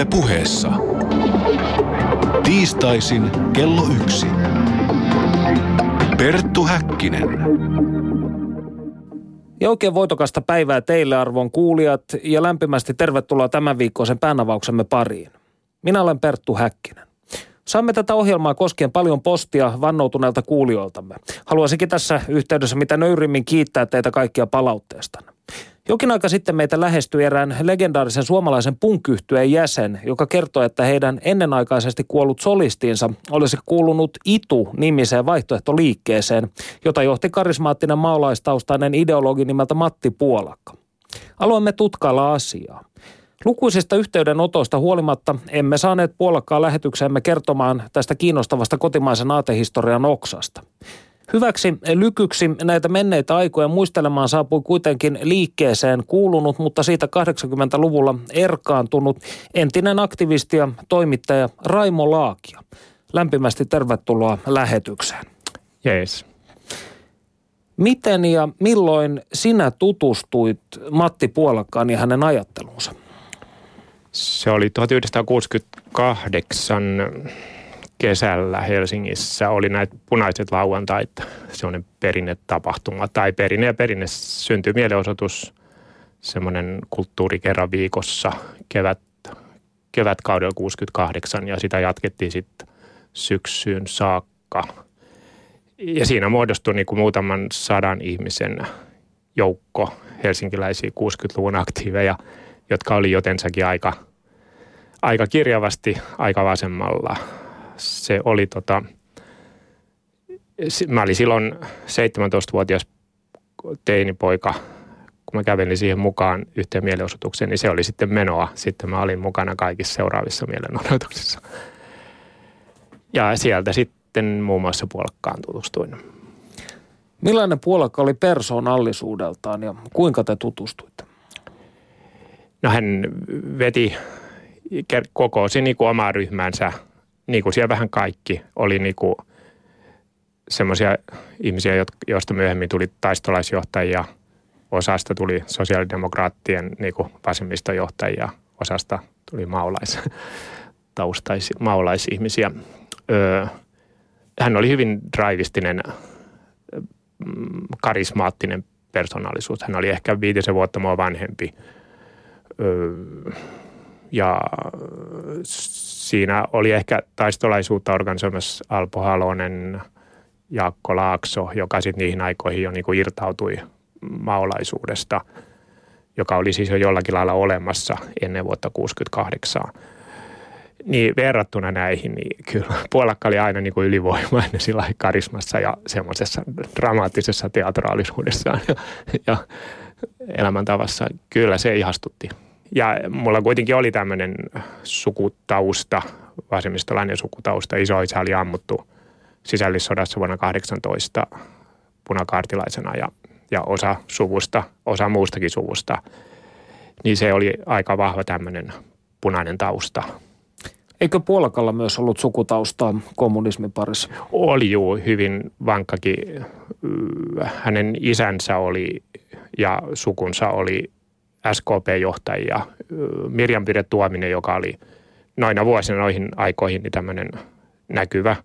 Yle puheessa. Tiistaisin kello yksi. Perttu Häkkinen. Ja oikein voitokasta päivää teille arvon kuulijat ja lämpimästi tervetuloa tämän viikkoisen päänavauksemme pariin. Minä olen Perttu Häkkinen. Saamme tätä ohjelmaa koskien paljon postia vannoutuneelta kuulijoiltamme. Haluaisinkin tässä yhteydessä mitä nöyrimmin kiittää teitä kaikkia palautteestanne. Jokin aika sitten meitä lähestyi erään legendaarisen suomalaisen punkyhtyeen jäsen, joka kertoi, että heidän ennenaikaisesti kuollut solistinsa olisi kuulunut Itu-nimiseen vaihtoehtoliikkeeseen, jota johti karismaattinen maalaistaustainen ideologi nimeltä Matti Puolakka. Aloimme tutkailla asiaa. Lukuisista yhteydenotoista huolimatta emme saaneet puolakkaa lähetykseemme kertomaan tästä kiinnostavasta kotimaisen aatehistorian oksasta. Hyväksi lykyksi näitä menneitä aikoja muistelemaan saapui kuitenkin liikkeeseen kuulunut, mutta siitä 80-luvulla erkaantunut entinen aktivisti ja toimittaja Raimo Laakia. Lämpimästi tervetuloa lähetykseen. Jees. Miten ja milloin sinä tutustuit Matti Puolakkaan ja hänen ajatteluunsa? Se oli 1968 kesällä Helsingissä oli näitä punaiset lauantait, semmoinen perinnetapahtuma tai perinne ja perinne syntyi mielenosoitus, semmoinen kulttuuri kerran viikossa kevät, kevätkaudella 68 ja sitä jatkettiin sitten syksyyn saakka. Ja siinä muodostui niin kuin muutaman sadan ihmisen joukko helsinkiläisiä 60-luvun aktiiveja, jotka oli jotensakin aika, aika kirjavasti aika vasemmalla – se oli tota, mä olin silloin 17-vuotias teinipoika, kun mä kävelin siihen mukaan yhteen mielenosoitukseen, niin se oli sitten menoa. Sitten mä olin mukana kaikissa seuraavissa mielenosoituksissa. Ja sieltä sitten muun muassa puolakkaan tutustuin. Millainen puolakka oli persoonallisuudeltaan ja kuinka te tutustuitte? No hän veti, kokoosi niin kuin omaa ryhmänsä – niin kuin siellä vähän kaikki oli niin kuin semmoisia ihmisiä, joista myöhemmin tuli taistolaisjohtajia, osasta tuli sosiaalidemokraattien niin kuin vasemmistojohtajia, osasta tuli maulais, taustaisi, maulaisihmisiä. Öö, hän oli hyvin draivistinen, mm, karismaattinen persoonallisuus. Hän oli ehkä viitisen vuotta mua vanhempi. Öö, ja siinä oli ehkä taistolaisuutta organisoimassa Alpo Halonen, Jaakko Laakso, joka sitten niihin aikoihin jo niin kuin irtautui maolaisuudesta, joka oli siis jo jollakin lailla olemassa ennen vuotta 1968. Niin verrattuna näihin, niin kyllä Puolakka oli aina niin kuin ylivoimainen sillä karismassa ja semmoisessa dramaattisessa teatraalisuudessaan ja, ja elämäntavassa. Kyllä se ihastutti. Ja mulla kuitenkin oli tämmöinen sukutausta, vasemmistolainen sukutausta. Isoisä oli ammuttu sisällissodassa vuonna 18 punakaartilaisena ja, ja osa suvusta, osa muustakin suvusta. Niin se oli aika vahva tämmöinen punainen tausta. Eikö Puolakalla myös ollut sukutaustaa kommunismin parissa? Oli juu, hyvin vankkakin. Hänen isänsä oli ja sukunsa oli SKP-johtajia. Mirjam Pire Tuominen, joka oli noina vuosina noihin aikoihin niin tämmöinen näkyvä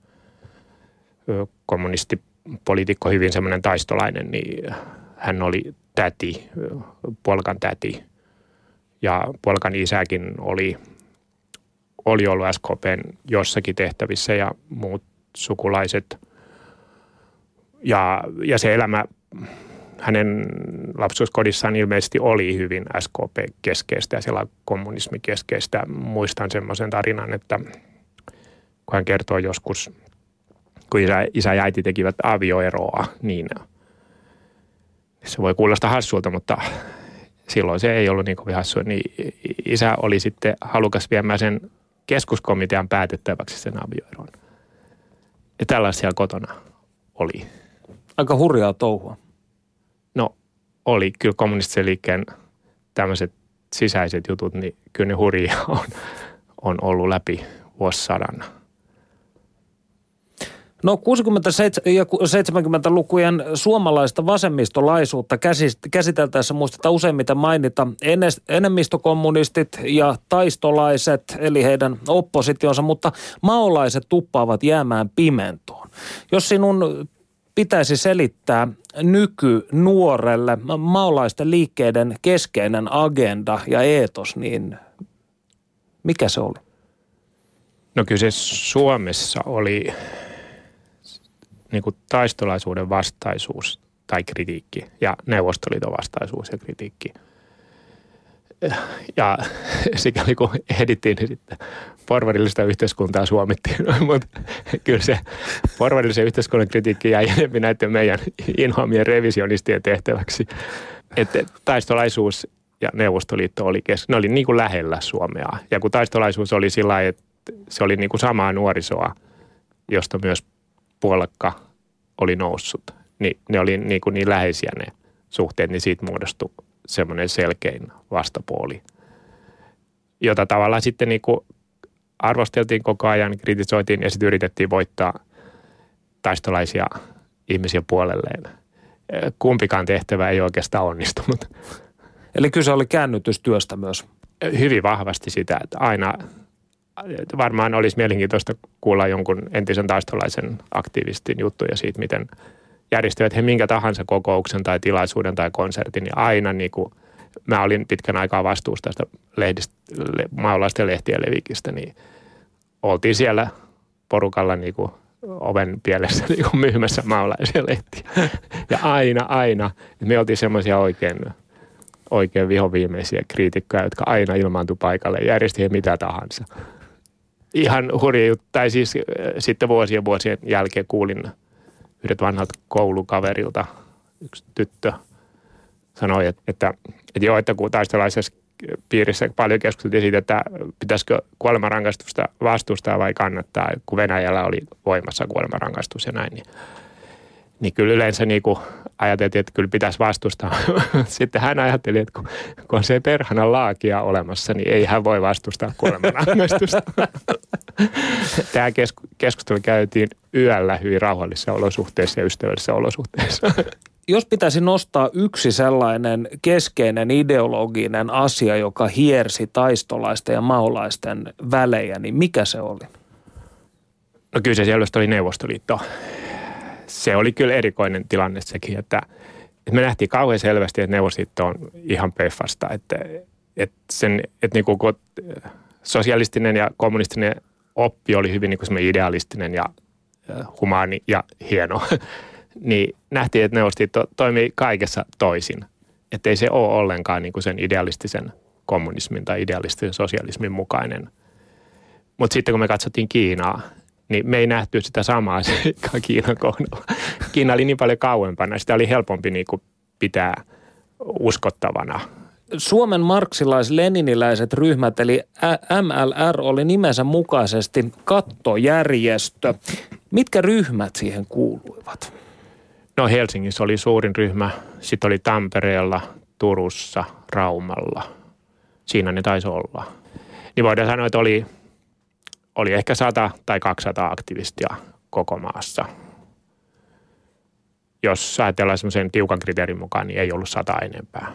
kommunistipoliitikko, hyvin semmoinen taistolainen, niin hän oli täti, Polkan täti. Ja Polkan isäkin oli, oli ollut SKPn jossakin tehtävissä ja muut sukulaiset. Ja, ja se elämä hänen lapsuuskodissaan ilmeisesti oli hyvin SKP-keskeistä ja siellä kommunismi-keskeistä. Muistan semmoisen tarinan, että kun hän kertoo joskus, kun isä, isä ja äiti tekivät avioeroa, niin se voi kuulostaa hassulta, mutta silloin se ei ollut niin kovin hassua. Niin isä oli sitten halukas viemään sen keskuskomitean päätettäväksi sen avioeron. Ja tällaisia kotona oli. Aika hurjaa touhua oli kyllä kommunistisen liikkeen tämmöiset sisäiset jutut, niin kyllä ne hurjia on, on ollut läpi vuosisadan. No 60- ja 70-lukujen suomalaista vasemmistolaisuutta käsiteltäessä muistetaan useimmiten mainita enemmistökommunistit ja taistolaiset, eli heidän oppositionsa, mutta maolaiset tuppaavat jäämään pimentoon. Jos sinun pitäisi selittää nykynuorelle maolaisten liikkeiden keskeinen agenda ja eetos, niin mikä se oli? No kyllä se Suomessa oli niin kuin taistolaisuuden vastaisuus tai kritiikki ja Neuvostoliiton vastaisuus ja kritiikki. Ja sikäli kun ehdittiin, niin sitten porvarillista yhteiskuntaa suomittiin. Mutta kyllä se porvarillisen yhteiskunnan kritiikki jäi enemmän näiden meidän inhoamien revisionistien tehtäväksi. Että taistolaisuus ja Neuvostoliitto oli, kes- ne oli niin kuin lähellä Suomea. Ja kun taistolaisuus oli sillä että se oli niin kuin samaa nuorisoa, josta myös puolekka oli noussut, niin ne oli niin, kuin niin läheisiä ne suhteet, niin siitä muodostui semmoinen selkein vastapuoli, jota tavallaan sitten niin kuin arvosteltiin koko ajan, kritisoitiin ja sitten yritettiin voittaa taistolaisia ihmisiä puolelleen. Kumpikaan tehtävä ei oikeastaan onnistunut. Eli kyse oli käännytystyöstä myös. Hyvin vahvasti sitä, että aina varmaan olisi mielenkiintoista kuulla jonkun entisen taistolaisen aktivistin juttuja siitä, miten järjestävät he minkä tahansa kokouksen tai tilaisuuden tai konsertin, niin aina niin kuin, mä olin pitkän aikaa vastuussa tästä lehdistä, maalaisten lehtien levikistä, niin oltiin siellä porukalla niin kuin oven pielessä niin kuin myymässä maalaisia lehtiä. Ja aina, aina. Me oltiin semmoisia oikein, oikein vihoviimeisiä kriitikkoja, jotka aina ilmaantui paikalle järjesti he mitä tahansa ihan hurja juttu. Tai siis äh, sitten vuosien vuosien jälkeen kuulin yhdet vanhat koulukaverilta, yksi tyttö sanoi, että, että, että joo, että kun taistelaisessa piirissä paljon keskusteltiin siitä, että pitäisikö kuolemanrangaistusta vastustaa vai kannattaa, kun Venäjällä oli voimassa kuolemanrangaistus ja näin, niin niin kyllä yleensä niin kuin ajateltiin, että kyllä pitäisi vastustaa. Sitten hän ajatteli, että kun, kun on se perhana laakia olemassa, niin ei hän voi vastustaa kuolemanrangaistusta. Tämä keskustelu käytiin yöllä hyvin rauhallisissa olosuhteissa ja ystävällisissä olosuhteissa. Jos pitäisi nostaa yksi sellainen keskeinen ideologinen asia, joka hiersi taistolaisten ja maolaisten välejä, niin mikä se oli? No kyllä se selvästi oli Neuvostoliitto se oli kyllä erikoinen tilanne sekin, että, että me nähtiin kauhean selvästi, että Neuvostoliitto on ihan peffasta, että, että, sen, että niin kuin, sosialistinen ja kommunistinen oppi oli hyvin niin kuin idealistinen ja humaani ja hieno, niin nähtiin, että Neuvostoliitto toimii kaikessa toisin. Että ei se ole ollenkaan niin kuin sen idealistisen kommunismin tai idealistisen sosialismin mukainen. Mutta sitten kun me katsottiin Kiinaa, niin me ei nähty sitä samaa seikkaa Kiinan kohdalla. Kiina oli niin paljon kauempana, sitä oli helpompi niin kuin pitää uskottavana. Suomen marksilais-leniniläiset ryhmät, eli MLR, oli nimensä mukaisesti kattojärjestö. Mitkä ryhmät siihen kuuluivat? No Helsingissä oli suurin ryhmä, sitten oli Tampereella, Turussa, Raumalla. Siinä ne taisi olla. Niin voidaan sanoa, että oli oli ehkä 100 tai 200 aktivistia koko maassa. Jos ajatellaan semmoisen tiukan kriteerin mukaan, niin ei ollut sata enempää.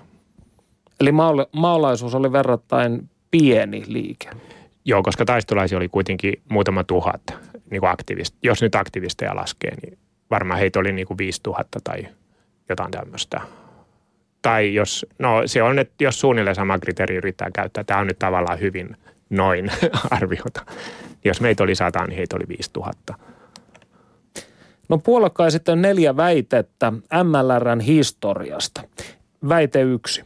Eli maalaisuus oli verrattain pieni liike. Joo, koska taistolaisia oli kuitenkin muutama tuhat niin kuin aktivist, Jos nyt aktivisteja laskee, niin varmaan heitä oli niin kuin 5000 tai jotain tämmöistä. Tai jos, no se on, että jos suunnilleen sama kriteeri yrittää käyttää, tämä on nyt tavallaan hyvin noin arviota, jos meitä oli sata, niin heitä oli 5000. No puolakkain sitten neljä väitettä MLRn historiasta. Väite yksi.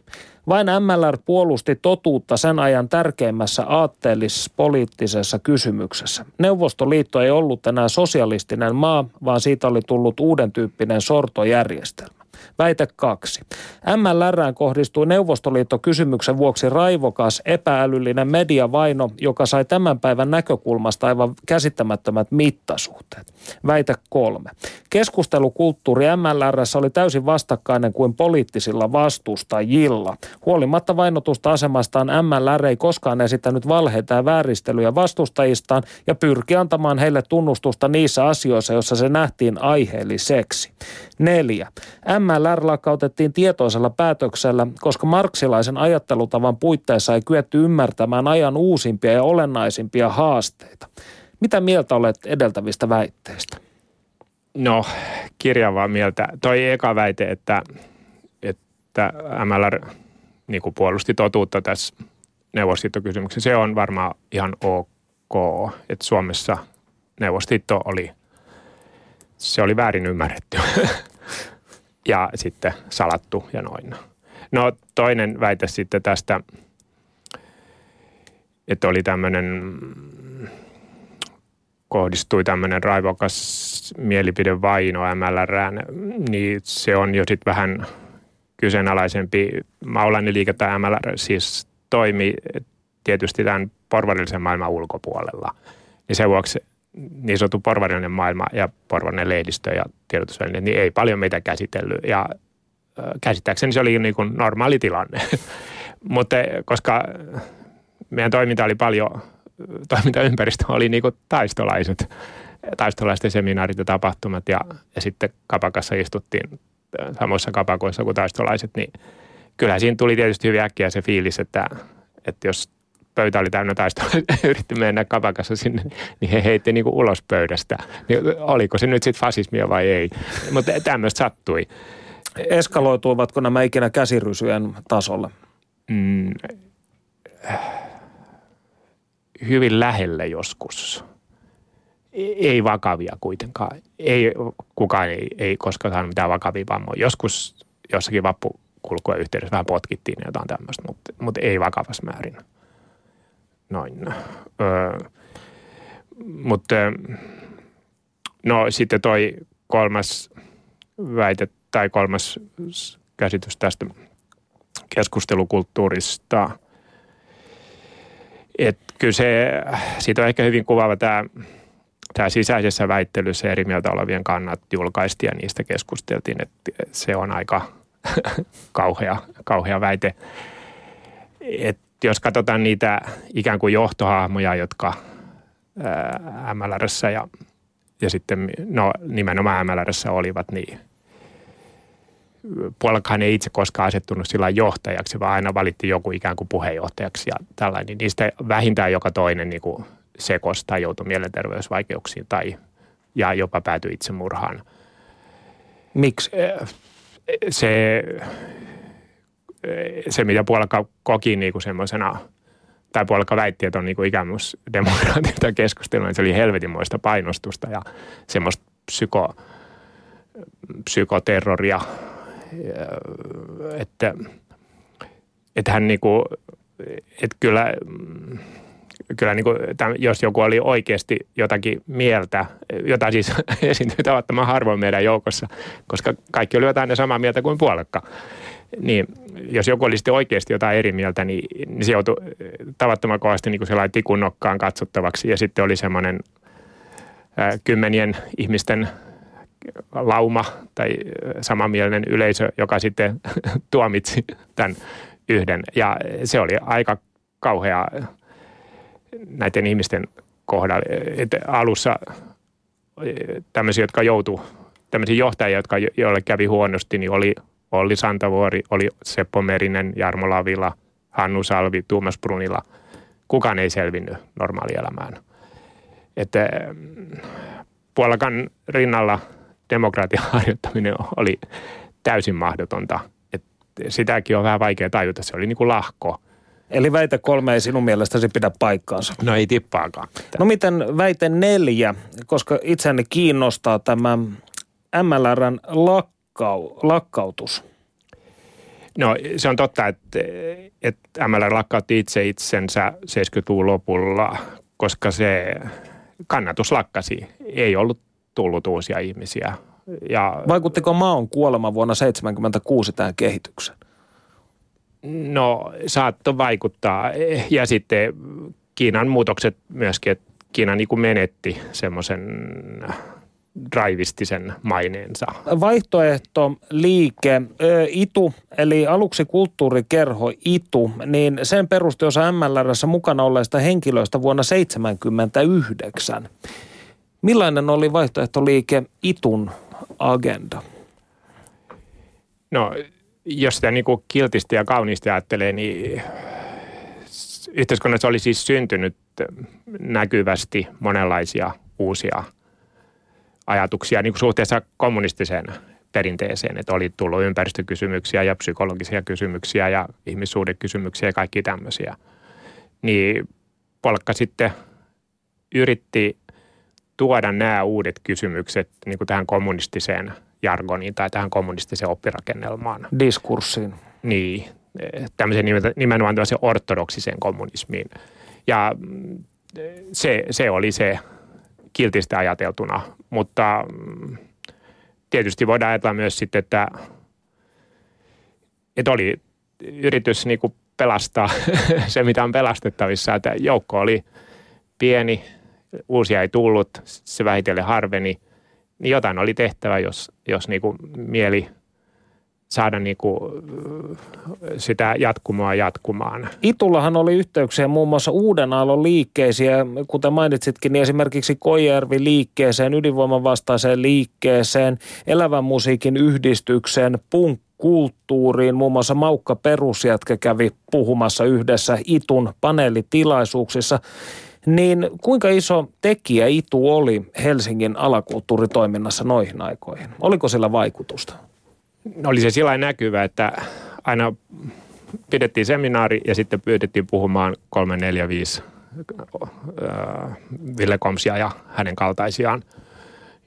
Vain MLR puolusti totuutta sen ajan tärkeimmässä aatteellis-poliittisessa kysymyksessä. Neuvostoliitto ei ollut enää sosialistinen maa, vaan siitä oli tullut uuden tyyppinen sortojärjestelmä. Väite kaksi. MLRään kohdistui Neuvostoliitto-kysymyksen vuoksi raivokas, epäälyllinen mediavaino, joka sai tämän päivän näkökulmasta aivan käsittämättömät mittasuhteet. Väite kolme. Keskustelukulttuuri MLRssä oli täysin vastakkainen kuin poliittisilla vastustajilla. Huolimatta vainotusta asemastaan MLR ei koskaan esittänyt valheita ja vääristelyjä vastustajistaan ja pyrki antamaan heille tunnustusta niissä asioissa, joissa se nähtiin aiheelliseksi. Neljä. MLR lakkautettiin tietoisella päätöksellä, koska marksilaisen ajattelutavan puitteissa ei kyetty ymmärtämään ajan uusimpia ja olennaisimpia haasteita. Mitä mieltä olet edeltävistä väitteistä? No, kirjavaa mieltä. Toi eka väite, että, että MLR niin kuin puolusti totuutta tässä neuvostoliittokysymyksessä, se on varmaan ihan ok, että Suomessa neuvostoliitto oli, se oli väärin ymmärretty ja sitten salattu ja noin. No toinen väite sitten tästä, että oli tämmöinen, kohdistui tämmöinen raivokas mielipidevaino MLRään, niin se on jo sitten vähän kyseenalaisempi. Maulani liike tai MLR siis toimi tietysti tämän porvarillisen maailman ulkopuolella. Niin sen vuoksi niin sanottu porvarillinen maailma ja porvarillinen lehdistö ja tiedotusvälineet, niin ei paljon meitä käsitellyt. Ja käsittääkseni se oli niin kuin normaali tilanne. Mutta koska meidän toiminta oli paljon, toimintaympäristö oli niin kuin taistolaiset, taistolaisten seminaarit ja tapahtumat ja, ja sitten kapakassa istuttiin samoissa kapakoissa kuin taistolaiset, niin kyllä siinä tuli tietysti hyvin äkkiä se fiilis, että, että jos pöytä oli täynnä taistelua, yritti mennä kapakassa sinne, niin he heitti niin kuin ulos pöydästä. Niin oliko se nyt sitten fasismia vai ei? Mutta tämmöistä sattui. Eskaloituivatko nämä ikinä käsirysyjen tasolle? Mm, hyvin lähelle joskus. Ei vakavia kuitenkaan. Ei, kukaan ei, ei koskaan saanut mitään vakavia vammoja. Joskus jossakin vappukulkujen yhteydessä vähän potkittiin jotain tämmöistä, mutta, mutta ei vakavassa määrin. Noin. Öö, mutta no sitten toi kolmas väite tai kolmas käsitys tästä keskustelukulttuurista. Että kyllä se, siitä on ehkä hyvin kuvaava tämä, tämä sisäisessä väittelyssä eri mieltä olevien kannat julkaistiin ja niistä keskusteltiin, että se on aika kauhea, kauhea väite. Et jos katsotaan niitä ikään kuin johtohahmoja, jotka MLRssä ja, ja sitten no, nimenomaan MLRssä olivat, niin puolelkahan ei itse koskaan asettunut sillä johtajaksi, vaan aina valittiin joku ikään kuin puheenjohtajaksi ja tällainen. Niin niistä vähintään joka toinen niin kuin sekos tai joutui mielenterveysvaikeuksiin tai ja jopa päätyi itsemurhaan. Miksi? Se se, mitä puolelka koki niin kuin semmoisena, tai puolelka väitti, että on niin kuin ikään kuin demokraatilta keskustelua, niin se oli helvetinmoista painostusta ja semmoista psyko, psykoterroria, että, että hän niin kuin, että kyllä, kyllä niin kuin, jos joku oli oikeasti jotakin mieltä, jota siis esiintyi tavattoman harvoin meidän joukossa, koska kaikki olivat aina samaa mieltä kuin puolekka, niin jos joku oli sitten oikeasti jotain eri mieltä, niin, niin se joutui eh, tavattoman kovasti niin kuin sellainen tikun nokkaan katsottavaksi. Ja sitten oli semmoinen ää, kymmenien ihmisten lauma tai samanmielinen yleisö, joka sitten tuomitsi tämän yhden. Ja se oli aika kauhea näiden ihmisten kohdalla. että alussa tämmöisiä, jotka joutu, tämmöisiä johtajia, jotka, joille kävi huonosti, niin oli Olli Santavuori, oli Seppo Merinen, Jarmo Lavila, Hannu Salvi, Tuomas Brunila. Kukaan ei selvinnyt normaalielämään. Että mm, puolakan rinnalla demokratian harjoittaminen oli täysin mahdotonta. Et sitäkin on vähän vaikea tajuta. Se oli niin kuin lahko. Eli väite kolme ei sinun mielestäsi pidä paikkaansa? No ei tippaakaan. No miten väite neljä, koska itseäni kiinnostaa tämä MLRn lak lakkau, lakkautus? No se on totta, että, että MLR lakkautti itse itsensä 70-luvun lopulla, koska se kannatus lakkasi. Ei ollut tullut uusia ihmisiä Ja, Vaikuttiko Maon kuolema vuonna 1976 tähän kehitykseen? No saattoi vaikuttaa ja sitten Kiinan muutokset myöskin, että Kiina niin kuin menetti semmoisen drivistisen maineensa. Vaihtoehto liike ITU, eli aluksi kulttuurikerho ITU, niin sen perusti osa MLRssä mukana olleista henkilöistä vuonna 1979. Millainen oli vaihtoehtoliike ITUn agenda? No, jos sitä niin kuin kiltisti ja kauniisti ajattelee, niin yhteiskunnassa oli siis syntynyt näkyvästi monenlaisia uusia ajatuksia niin kuin suhteessa kommunistiseen perinteeseen, että oli tullut ympäristökysymyksiä ja psykologisia kysymyksiä ja ihmissuhdekysymyksiä ja kaikki tämmöisiä. Niin Polkka sitten yritti tuoda nämä uudet kysymykset niin kuin tähän kommunistiseen jargoniin tai tähän kommunistiseen oppirakennelmaan. Diskurssiin. Niin, tämmöisen nimenomaan tämmöisen ortodoksiseen kommunismiin. Ja mm, se, se oli se kiltisti ajateltuna, mutta mm, tietysti voidaan ajatella myös sitten, että, että oli yritys niin kuin pelastaa se, mitä on pelastettavissa. Että joukko oli pieni, uusia ei tullut, se vähitellen harveni. Niin jotain oli tehtävä, jos, jos niin kuin mieli – saada niin kuin sitä jatkumoa jatkumaan. Itullahan oli yhteyksiä muun muassa Uuden aallon liikkeisiin ja kuten mainitsitkin, niin esimerkiksi Koijärvi liikkeeseen, ydinvoiman vastaiseen liikkeeseen, elävän musiikin yhdistykseen, punk kulttuuriin. Muun muassa Maukka Perusjätkä kävi puhumassa yhdessä Itun paneelitilaisuuksissa. Niin kuinka iso tekijä Itu oli Helsingin alakulttuuritoiminnassa noihin aikoihin? Oliko sillä vaikutusta? Oli se sillä näkyvä, että aina pidettiin seminaari ja sitten pyydettiin puhumaan kolme, neljä, viisi Ville Komsia ja hänen kaltaisiaan.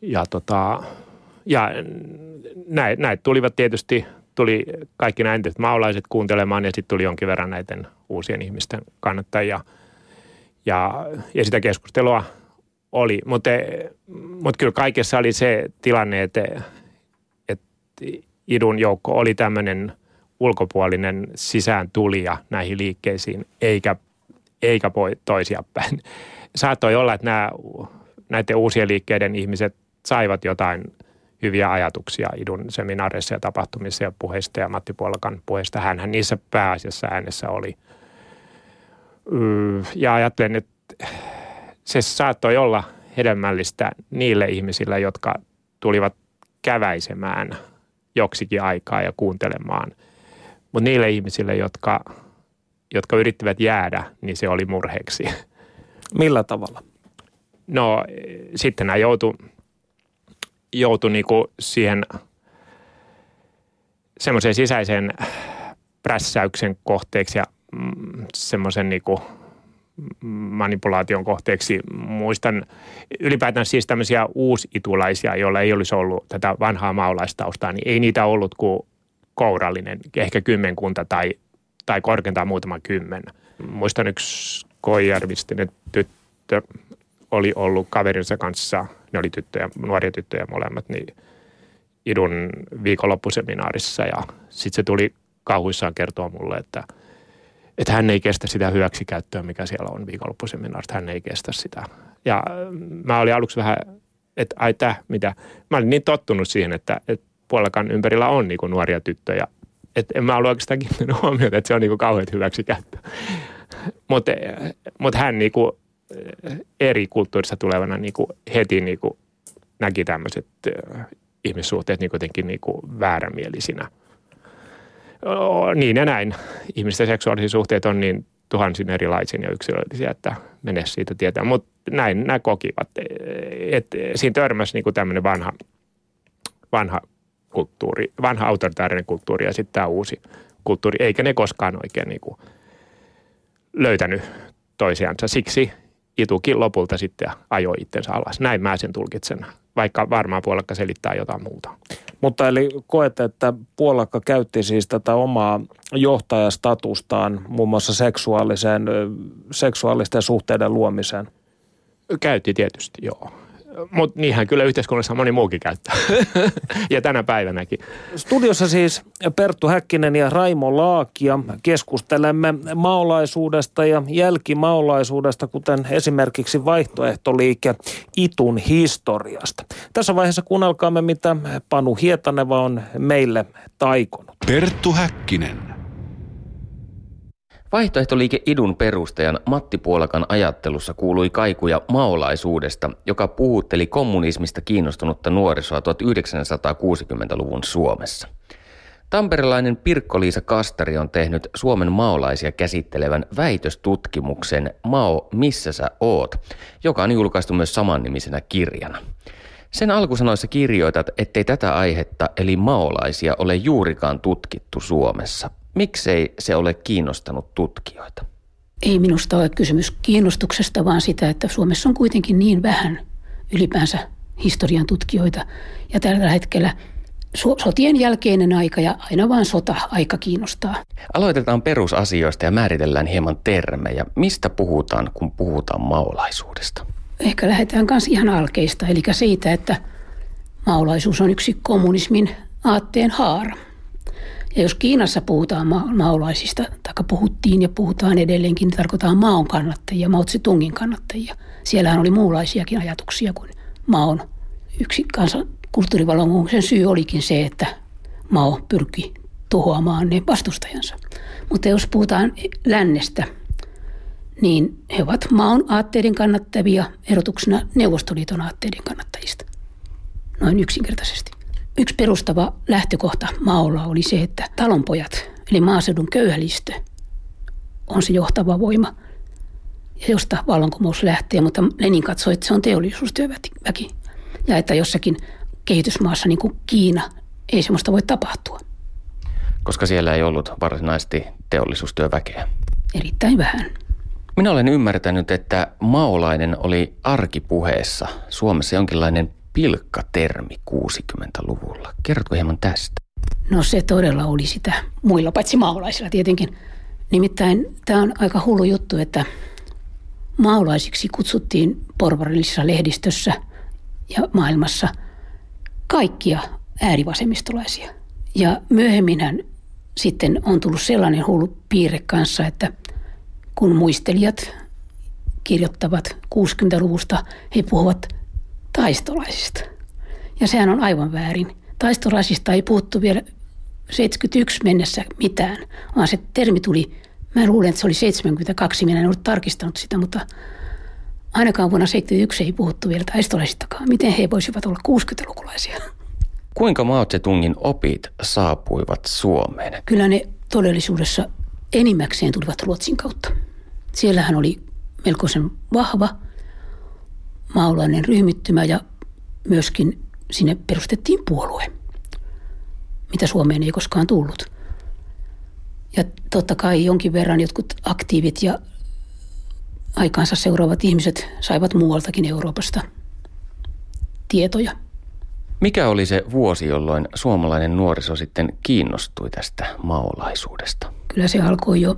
Ja, tota, ja näitä näit tulivat tietysti, tuli kaikki näin maulaiset kuuntelemaan ja sitten tuli jonkin verran näiden uusien ihmisten kannattajia. Ja, ja sitä keskustelua oli, mutta, mutta kyllä kaikessa oli se tilanne, että, että idun joukko oli tämmöinen ulkopuolinen sisään tulija näihin liikkeisiin, eikä, eikä toisia päin. Saattoi olla, että nämä, näiden uusien liikkeiden ihmiset saivat jotain hyviä ajatuksia idun seminaareissa ja tapahtumissa ja puheista ja Matti Puolakan puheista. Hänhän niissä pääasiassa äänessä oli. Ja ajattelen, että se saattoi olla hedelmällistä niille ihmisille, jotka tulivat käväisemään – joksikin aikaa ja kuuntelemaan. Mutta niille ihmisille, jotka, jotka yrittivät jäädä, niin se oli murheeksi. Millä tavalla? No sitten nämä joutu, joutu niinku siihen semmoiseen sisäisen prässäyksen kohteeksi ja mm, semmoisen niinku – manipulaation kohteeksi. Muistan ylipäätään siis tämmöisiä uusitulaisia, joilla ei olisi ollut tätä vanhaa maolaistaustaa, niin ei niitä ollut kuin kourallinen, ehkä kymmenkunta tai, tai korkeintaan muutama kymmen. Muistan yksi koijärvistinen tyttö oli ollut kaverinsa kanssa, ne oli tyttöjä, nuoria tyttöjä molemmat, niin idun viikonloppuseminaarissa ja sitten se tuli kauhuissaan kertoa mulle, että – että hän ei kestä sitä hyväksikäyttöä, mikä siellä on viikonloppuseminaarista. Hän ei kestä sitä. Ja mm, mä olin aluksi vähän, että ai täh, mitä. Mä olin niin tottunut siihen, että, että puolekan ympärillä on niin nuoria tyttöjä. Että en mä ollut oikeastaan kiinnittänyt huomiota, että se on niin kauheat hyväksikäyttöä. Mutta mut hän niin kuin eri kulttuurista tulevana niin kuin heti niin kuin näki tämmöiset ihmissuhteet niin jotenkin niin kuin väärämielisinä – niin ja näin. Ihmisten seksuaalisia suhteet on niin tuhansin erilaisin ja yksilöllisiä, että mene siitä tietää. Mutta näin nämä kokivat. Et, siinä törmäsi niinku tämmöinen vanha, vanha kulttuuri, vanha autoritaarinen kulttuuri ja sitten tämä uusi kulttuuri, eikä ne koskaan oikein niinku löytänyt toisiansa. Siksi Itukin lopulta sitten ajoi itsensä alas. Näin mä sen tulkitsen, vaikka varmaan puolakka selittää jotain muuta. Mutta eli koette, että Puolakka käytti siis tätä omaa johtajastatustaan muun muassa seksuaalisen, seksuaalisten suhteiden luomiseen? Käytti tietysti, joo. Mutta niinhän kyllä yhteiskunnassa moni muukin käyttää. ja tänä päivänäkin. Studiossa siis Perttu Häkkinen ja Raimo Laakia. Keskustelemme maolaisuudesta ja jälkimaolaisuudesta, kuten esimerkiksi vaihtoehtoliike Itun historiasta. Tässä vaiheessa kuunnelkaamme, mitä Panu Hietaneva on meille taikonut. Perttu Häkkinen. Vaihtoehtoliike Idun perustajan Matti Puolakan ajattelussa kuului kaikuja maolaisuudesta, joka puhutteli kommunismista kiinnostunutta nuorisoa 1960-luvun Suomessa. Tamperelainen Pirkko-Liisa Kastari on tehnyt Suomen maolaisia käsittelevän väitöstutkimuksen Mao, missä sä oot, joka on julkaistu myös samannimisenä kirjana. Sen alkusanoissa kirjoitat, ettei tätä aihetta eli maolaisia ole juurikaan tutkittu Suomessa. Miksei se ole kiinnostanut tutkijoita? Ei minusta ole kysymys kiinnostuksesta, vaan sitä, että Suomessa on kuitenkin niin vähän ylipäänsä historian tutkijoita. Ja tällä hetkellä sotien jälkeinen aika ja aina vain sota-aika kiinnostaa. Aloitetaan perusasioista ja määritellään hieman termejä. Mistä puhutaan, kun puhutaan maolaisuudesta? Ehkä lähdetään myös ihan alkeista, eli siitä, että maolaisuus on yksi kommunismin aatteen haara. Ja jos Kiinassa puhutaan ma- maolaisista, tai puhuttiin ja puhutaan edelleenkin, niin tarkoitetaan maon kannattajia, Mao Tse-tungin kannattajia. Siellähän oli muunlaisiakin ajatuksia kuin maon. Yksi kansan kulttuurivallankumouksen syy olikin se, että Mao pyrki tuhoamaan ne vastustajansa. Mutta jos puhutaan lännestä, niin he ovat maon aatteiden kannattavia erotuksena Neuvostoliiton aatteiden kannattajista. Noin yksinkertaisesti. Yksi perustava lähtökohta Maolla oli se, että talonpojat, eli maaseudun köyhälistö, on se johtava voima, ja josta vallankumous lähtee, mutta Lenin katsoi, että se on teollisuustyöväki. Ja että jossakin kehitysmaassa, niin kuin Kiina, ei semmoista voi tapahtua. Koska siellä ei ollut varsinaisesti teollisuustyöväkeä. Erittäin vähän. Minä olen ymmärtänyt, että maolainen oli arkipuheessa Suomessa jonkinlainen pilkkatermi 60-luvulla. Kerrotko hieman tästä? No se todella oli sitä muilla, paitsi maolaisilla tietenkin. Nimittäin tämä on aika hullu juttu, että maolaisiksi kutsuttiin porvarillisessa lehdistössä ja maailmassa kaikkia äärivasemmistolaisia. Ja myöhemminhän sitten on tullut sellainen hullu piirre kanssa, että kun muistelijat kirjoittavat 60-luvusta, he puhuvat taistolaisista. Ja sehän on aivan väärin. Taistolaisista ei puhuttu vielä 71 mennessä mitään, vaan se termi tuli, mä luulen, että se oli 72, minä en ollut tarkistanut sitä, mutta ainakaan vuonna 71 ei puhuttu vielä taistolaisistakaan. Miten he voisivat olla 60-lukulaisia? Kuinka Mao Tse-tungin opit saapuivat Suomeen? Kyllä ne todellisuudessa enimmäkseen tulivat Ruotsin kautta. Siellähän oli melkoisen vahva maolainen ryhmittymä ja myöskin sinne perustettiin puolue, mitä Suomeen ei koskaan tullut. Ja totta kai jonkin verran jotkut aktiivit ja aikaansa seuraavat ihmiset saivat muualtakin Euroopasta tietoja. Mikä oli se vuosi, jolloin suomalainen nuoriso sitten kiinnostui tästä maolaisuudesta? Kyllä se alkoi jo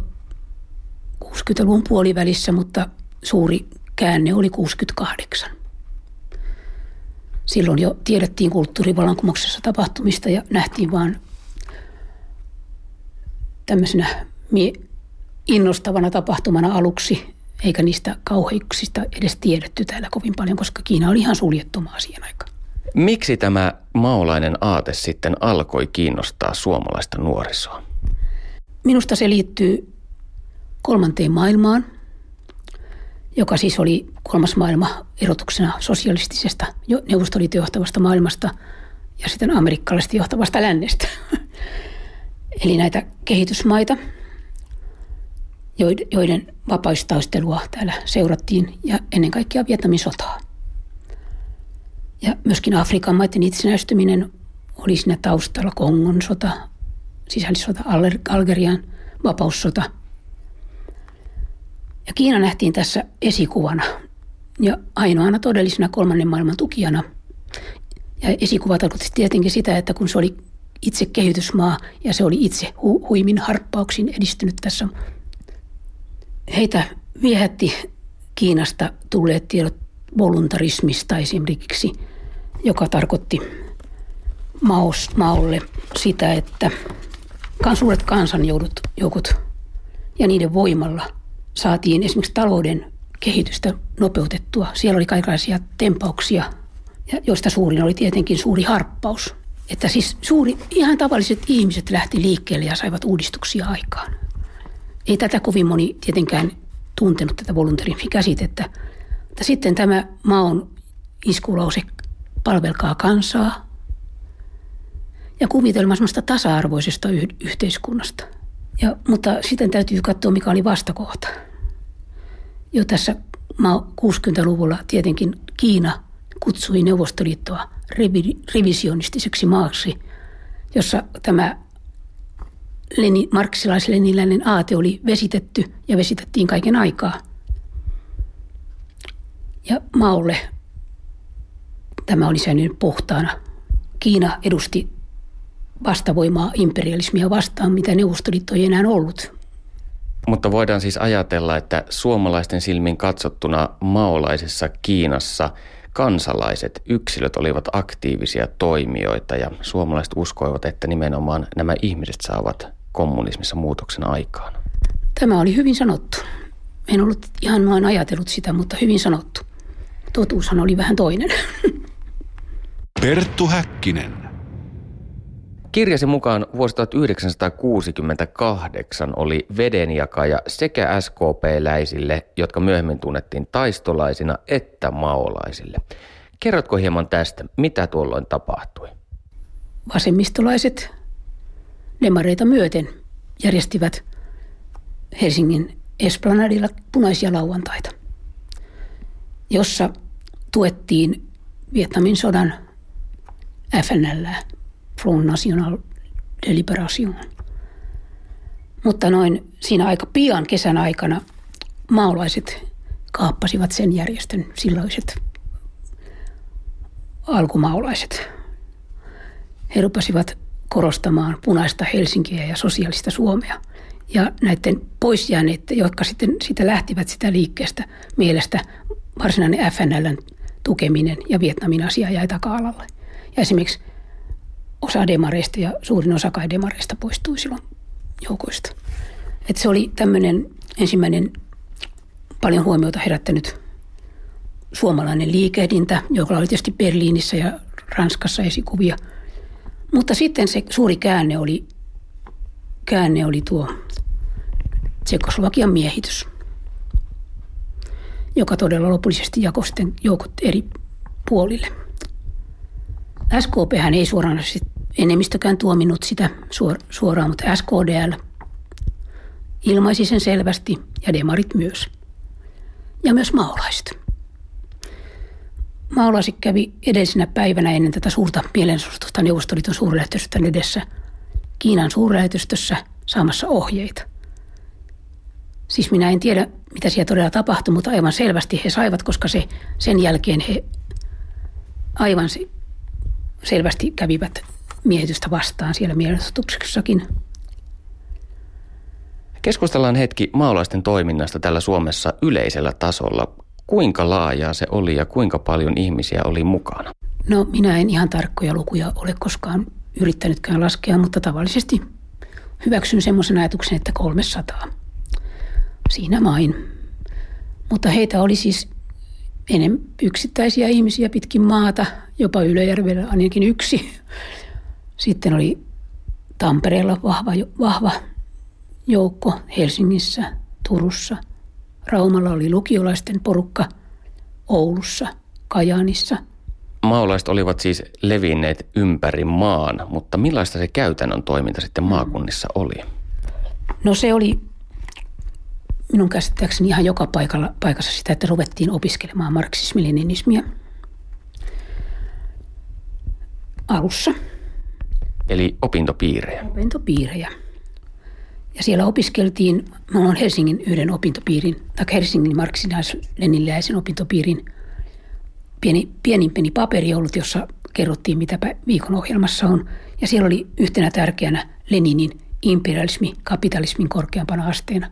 60-luvun puolivälissä, mutta suuri käänne oli 68. Silloin jo tiedettiin kulttuurivallankumouksessa tapahtumista ja nähtiin vaan tämmöisenä innostavana tapahtumana aluksi, eikä niistä kauheuksista edes tiedetty täällä kovin paljon, koska Kiina oli ihan suljettu maa siihen aikaan. Miksi tämä maolainen aate sitten alkoi kiinnostaa suomalaista nuorisoa? Minusta se liittyy kolmanteen maailmaan, joka siis oli kolmas maailma erotuksena sosialistisesta neuvostoliiton johtavasta maailmasta ja sitten amerikkalaisesti johtavasta lännestä. Eli näitä kehitysmaita, joiden vapaustaistelua täällä seurattiin ja ennen kaikkea Vietnamin sotaa. Ja myöskin Afrikan maiden itsenäistyminen oli siinä taustalla Kongon sota, sisällissota, Algerian vapaussota – ja Kiina nähtiin tässä esikuvana ja ainoana todellisena kolmannen maailman tukijana. Ja esikuva tarkoitti tietenkin sitä, että kun se oli itse kehitysmaa ja se oli itse hu- huimin harppauksin edistynyt tässä. Heitä viehätti Kiinasta tulleet tiedot voluntarismista esimerkiksi, joka tarkoitti Maos, Maolle sitä, että suuret kansanjoukot joukot ja niiden voimalla saatiin esimerkiksi talouden kehitystä nopeutettua. Siellä oli kaikenlaisia tempauksia, joista suurin oli tietenkin suuri harppaus. Että siis suuri, ihan tavalliset ihmiset lähti liikkeelle ja saivat uudistuksia aikaan. Ei tätä kovin moni tietenkään tuntenut tätä voluntarismi-käsitettä. Mutta sitten tämä maon iskulause palvelkaa kansaa ja kuvitelma semmoista tasa-arvoisesta yh- yhteiskunnasta. Ja, mutta sitten täytyy katsoa, mikä oli vastakohta. Jo tässä 60-luvulla tietenkin Kiina kutsui Neuvostoliittoa revisionistiseksi maaksi, jossa tämä Leni, marksilais-leniläinen aate oli vesitetty ja vesitettiin kaiken aikaa. Ja Maulle tämä oli säilynyt puhtaana. Kiina edusti vastavoimaa imperialismia vastaan, mitä Neuvostoliitto ei enää ollut. Mutta voidaan siis ajatella, että suomalaisten silmin katsottuna maolaisessa Kiinassa kansalaiset, yksilöt olivat aktiivisia toimijoita ja suomalaiset uskoivat, että nimenomaan nämä ihmiset saavat kommunismissa muutoksen aikaan. Tämä oli hyvin sanottu. En ollut ihan noin ajatellut sitä, mutta hyvin sanottu. Totuushan oli vähän toinen. Perttu Häkkinen. Kirjasi mukaan vuosi 1968 oli vedenjakaja sekä SKP-läisille, jotka myöhemmin tunnettiin taistolaisina, että maolaisille. Kerrotko hieman tästä, mitä tuolloin tapahtui? Vasemmistolaiset demareita myöten järjestivät Helsingin Esplanadilla punaisia lauantaita, jossa tuettiin Vietnamin sodan FNL, Front National de Liberation. Mutta noin siinä aika pian kesän aikana maolaiset kaappasivat sen järjestön silloiset alkumaolaiset. He rupasivat korostamaan punaista Helsinkiä ja sosiaalista Suomea. Ja näiden poisjääneet, jotka sitten sitä lähtivät sitä liikkeestä mielestä varsinainen FNLn tukeminen ja Vietnamin asia jäi taka-alalle. Ja esimerkiksi osa demareista ja suurin osa kai demareista poistui silloin joukoista. Et se oli tämmöinen ensimmäinen paljon huomiota herättänyt suomalainen liikehdintä, joka oli tietysti Berliinissä ja Ranskassa esikuvia – mutta sitten se suuri käänne oli, käänne oli tuo Tsekoslovakian miehitys, joka todella lopullisesti jakoi sitten joukot eri puolille. SKP ei suoraan enemmistökään tuominut sitä suoraan, mutta SKDL ilmaisi sen selvästi ja demarit myös. Ja myös maolaiset. Maolasi kävi edellisenä päivänä ennen tätä suurta mielenosoitusta Neuvostoliiton suurlähetystön edessä Kiinan suurlähetystössä saamassa ohjeita. Siis minä en tiedä, mitä siellä todella tapahtui, mutta aivan selvästi he saivat, koska se, sen jälkeen he aivan selvästi kävivät miehitystä vastaan siellä mielenosoituksessakin. Keskustellaan hetki maalaisten toiminnasta täällä Suomessa yleisellä tasolla kuinka laajaa se oli ja kuinka paljon ihmisiä oli mukana? No minä en ihan tarkkoja lukuja ole koskaan yrittänytkään laskea, mutta tavallisesti hyväksyn semmoisen ajatuksen, että 300. Siinä main. Mutta heitä oli siis enemmän yksittäisiä ihmisiä pitkin maata, jopa Ylöjärvellä ainakin yksi. Sitten oli Tampereella vahva, vahva joukko, Helsingissä, Turussa – Raumalla oli lukiolaisten porukka, Oulussa, Kajaanissa. Maolaiset olivat siis levinneet ympäri maan, mutta millaista se käytännön toiminta sitten maakunnissa oli? No se oli minun käsittääkseni ihan joka paikalla, paikassa sitä, että ruvettiin opiskelemaan marksismi-leninismiä alussa. Eli opintopiirejä? Opintopiirejä. Ja siellä opiskeltiin, minulla on Helsingin yhden opintopiirin, tai Helsingin marksinais-leniläisen opintopiirin pieni, pienimpeni paperi ollut, jossa kerrottiin, mitä viikon ohjelmassa on. Ja siellä oli yhtenä tärkeänä Leninin imperialismi kapitalismin korkeampana asteena.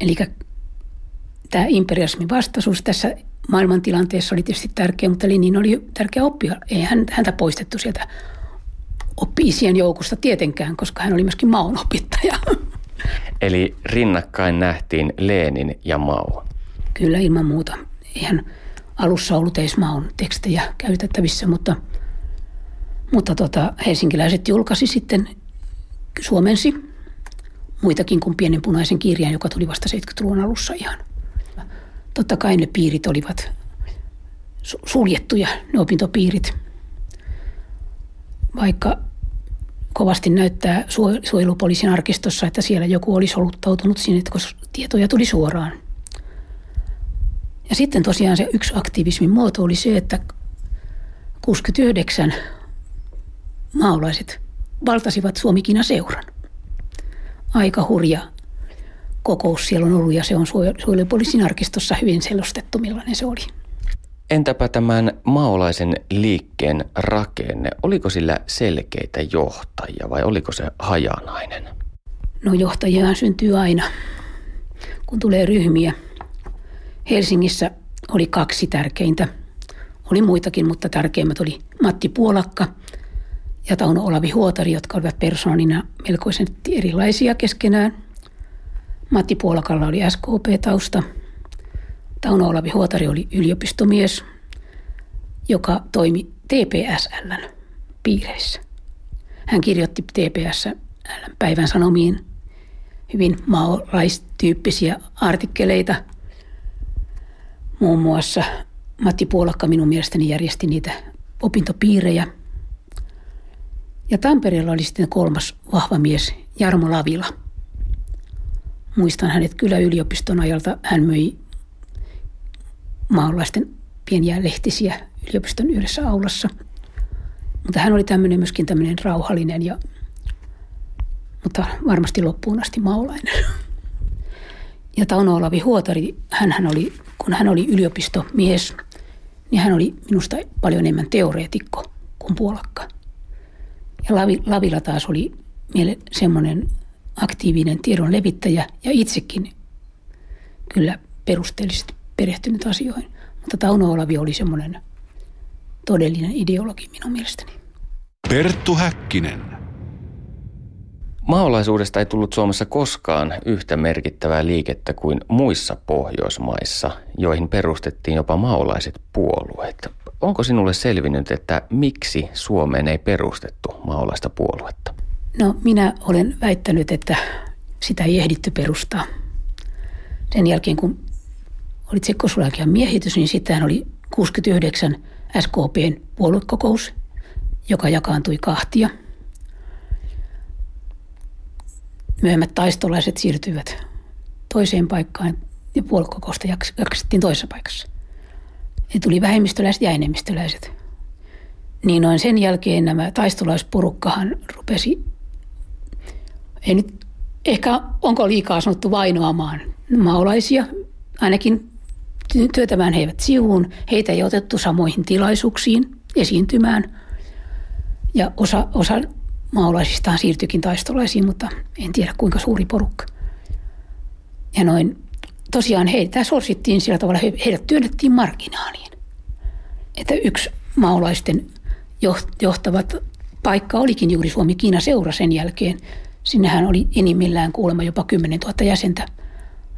Eli tämä imperialismin vastaisuus tässä maailmantilanteessa oli tietysti tärkeä, mutta Lenin oli tärkeä oppia. Ei hän, häntä poistettu sieltä oppi-isien joukosta tietenkään, koska hän oli myöskin maun opittaja. Eli rinnakkain nähtiin Lenin ja Mao. Kyllä ilman muuta. Eihän alussa ollut edes maun tekstejä käytettävissä, mutta, mutta tota, helsinkiläiset julkaisi sitten, suomensi muitakin kuin pienen punaisen kirjan, joka tuli vasta 70-luvun alussa ihan. Totta kai ne piirit olivat suljettuja, ne opintopiirit. Vaikka kovasti näyttää suojelupoliisin arkistossa, että siellä joku olisi oluttautunut sinne, koska tietoja tuli suoraan. Ja sitten tosiaan se yksi aktivismin muoto oli se, että 69 maolaiset valtasivat Suomikina seuran. Aika hurja kokous siellä on ollut ja se on suojelupoliisin arkistossa hyvin selostettu, millainen se oli. Entäpä tämän maolaisen liikkeen rakenne? Oliko sillä selkeitä johtajia vai oliko se hajanainen? No johtajia syntyy aina, kun tulee ryhmiä. Helsingissä oli kaksi tärkeintä. Oli muitakin, mutta tärkeimmät oli Matti Puolakka ja Tauno Olavi Huotari, jotka olivat persoonina melkoisen erilaisia keskenään. Matti Puolakalla oli SKP-tausta – Tauno Olavi Huotari oli yliopistomies, joka toimi TPSLn piireissä. Hän kirjoitti TPSL päivän sanomiin hyvin maolaistyyppisiä artikkeleita. Muun muassa Matti Puolakka minun mielestäni järjesti niitä opintopiirejä. Ja Tampereella oli sitten kolmas vahva mies, Jarmo Lavila. Muistan hänet kyllä yliopiston ajalta. Hän möi maalaisten pieniä lehtisiä yliopiston yhdessä aulassa. Mutta hän oli tämmöinen myöskin tämmöinen rauhallinen ja mutta varmasti loppuun asti maulainen. Ja Tauno Olavi Huotari, hän oli, kun hän oli yliopistomies, niin hän oli minusta paljon enemmän teoreetikko kuin puolakka. Ja Lavi, Lavilla taas oli meille semmoinen aktiivinen tiedon levittäjä ja itsekin kyllä perusteellisesti perehtynyt asioihin. Mutta Tauno Olavi oli semmoinen todellinen ideologi minun mielestäni. Perttu Häkkinen. Maolaisuudesta ei tullut Suomessa koskaan yhtä merkittävää liikettä kuin muissa Pohjoismaissa, joihin perustettiin jopa maolaiset puolueet. Onko sinulle selvinnyt, että miksi Suomeen ei perustettu maolaista puoluetta? No minä olen väittänyt, että sitä ei ehditty perustaa. Sen jälkeen kun oli Tsekkoslovakian miehitys, niin sitten oli 69 SKPn puoluekokous, joka jakaantui kahtia. Myöhemmät taistolaiset siirtyivät toiseen paikkaan ja puoluekokousta jaksettiin toisessa paikassa. Ja tuli vähemmistöläiset ja enemmistöläiset. Niin noin sen jälkeen nämä taistolaisporukkahan rupesi, ei nyt ehkä onko liikaa sanottu vainoamaan maolaisia, ainakin työtämään heivät sivuun. Heitä ei otettu samoihin tilaisuuksiin esiintymään. Ja osa, osa maalaisistaan siirtyikin taistolaisiin, mutta en tiedä kuinka suuri porukka. Ja noin, tosiaan heitä sorsittiin sillä tavalla, heidät työnnettiin marginaaliin. Että yksi maalaisten johtavat paikka olikin juuri Suomi-Kiina seura sen jälkeen. Sinnehän oli enimmillään kuulemma jopa 10 000 jäsentä.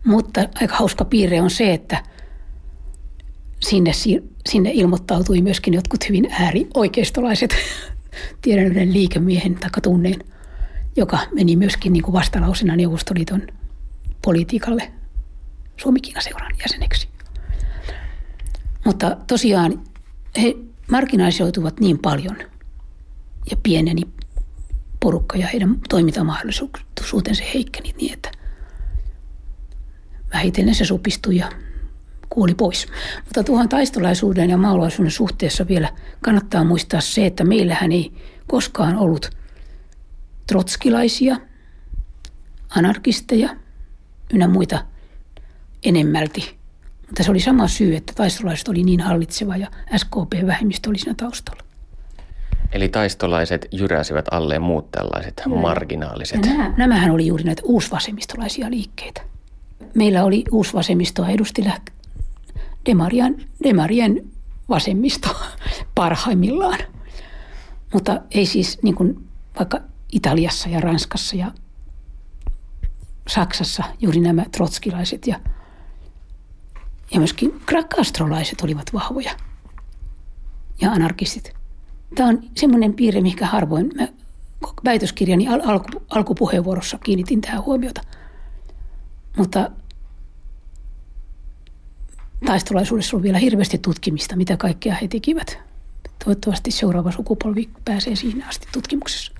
Mutta aika hauska piirre on se, että sinne, sinne ilmoittautui myöskin jotkut hyvin äärioikeistolaiset. Tiedän yhden liikemiehen tai tunneen, joka meni myöskin niin kuin vastalausena Neuvostoliiton politiikalle Suomi-Kiina-seuran jäseneksi. Mutta tosiaan he marginalisoituvat niin paljon ja pieneni porukka ja heidän toimintamahdollisuutensa heikkeni niin, että vähitellen se supistui ja kuoli pois. Mutta tuohon taistolaisuuden ja maalaisuuden suhteessa vielä kannattaa muistaa se, että meillähän ei koskaan ollut trotskilaisia, anarkisteja ynnä muita enemmälti. Mutta se oli sama syy, että taistolaiset oli niin hallitseva ja SKP-vähemmistö oli siinä taustalla. Eli taistolaiset jyräsivät alle muut tällaiset Kyllä. marginaaliset. Ja nämä, nämähän oli juuri näitä uusvasemmistolaisia liikkeitä meillä oli uusi vasemmistoa edusti Demarien, Demarien vasemmisto parhaimmillaan. Mutta ei siis niin kuin vaikka Italiassa ja Ranskassa ja Saksassa juuri nämä trotskilaiset ja, ja myöskin kastrolaiset olivat vahvoja ja anarkistit. Tämä on semmoinen piirre, mikä harvoin mä väitöskirjani al- alku, alkupuheenvuorossa kiinnitin tähän huomiota. Mutta taistolaisuudessa on vielä hirveästi tutkimista, mitä kaikkea he tekivät. Toivottavasti seuraava sukupolvi pääsee siinä asti tutkimuksessa.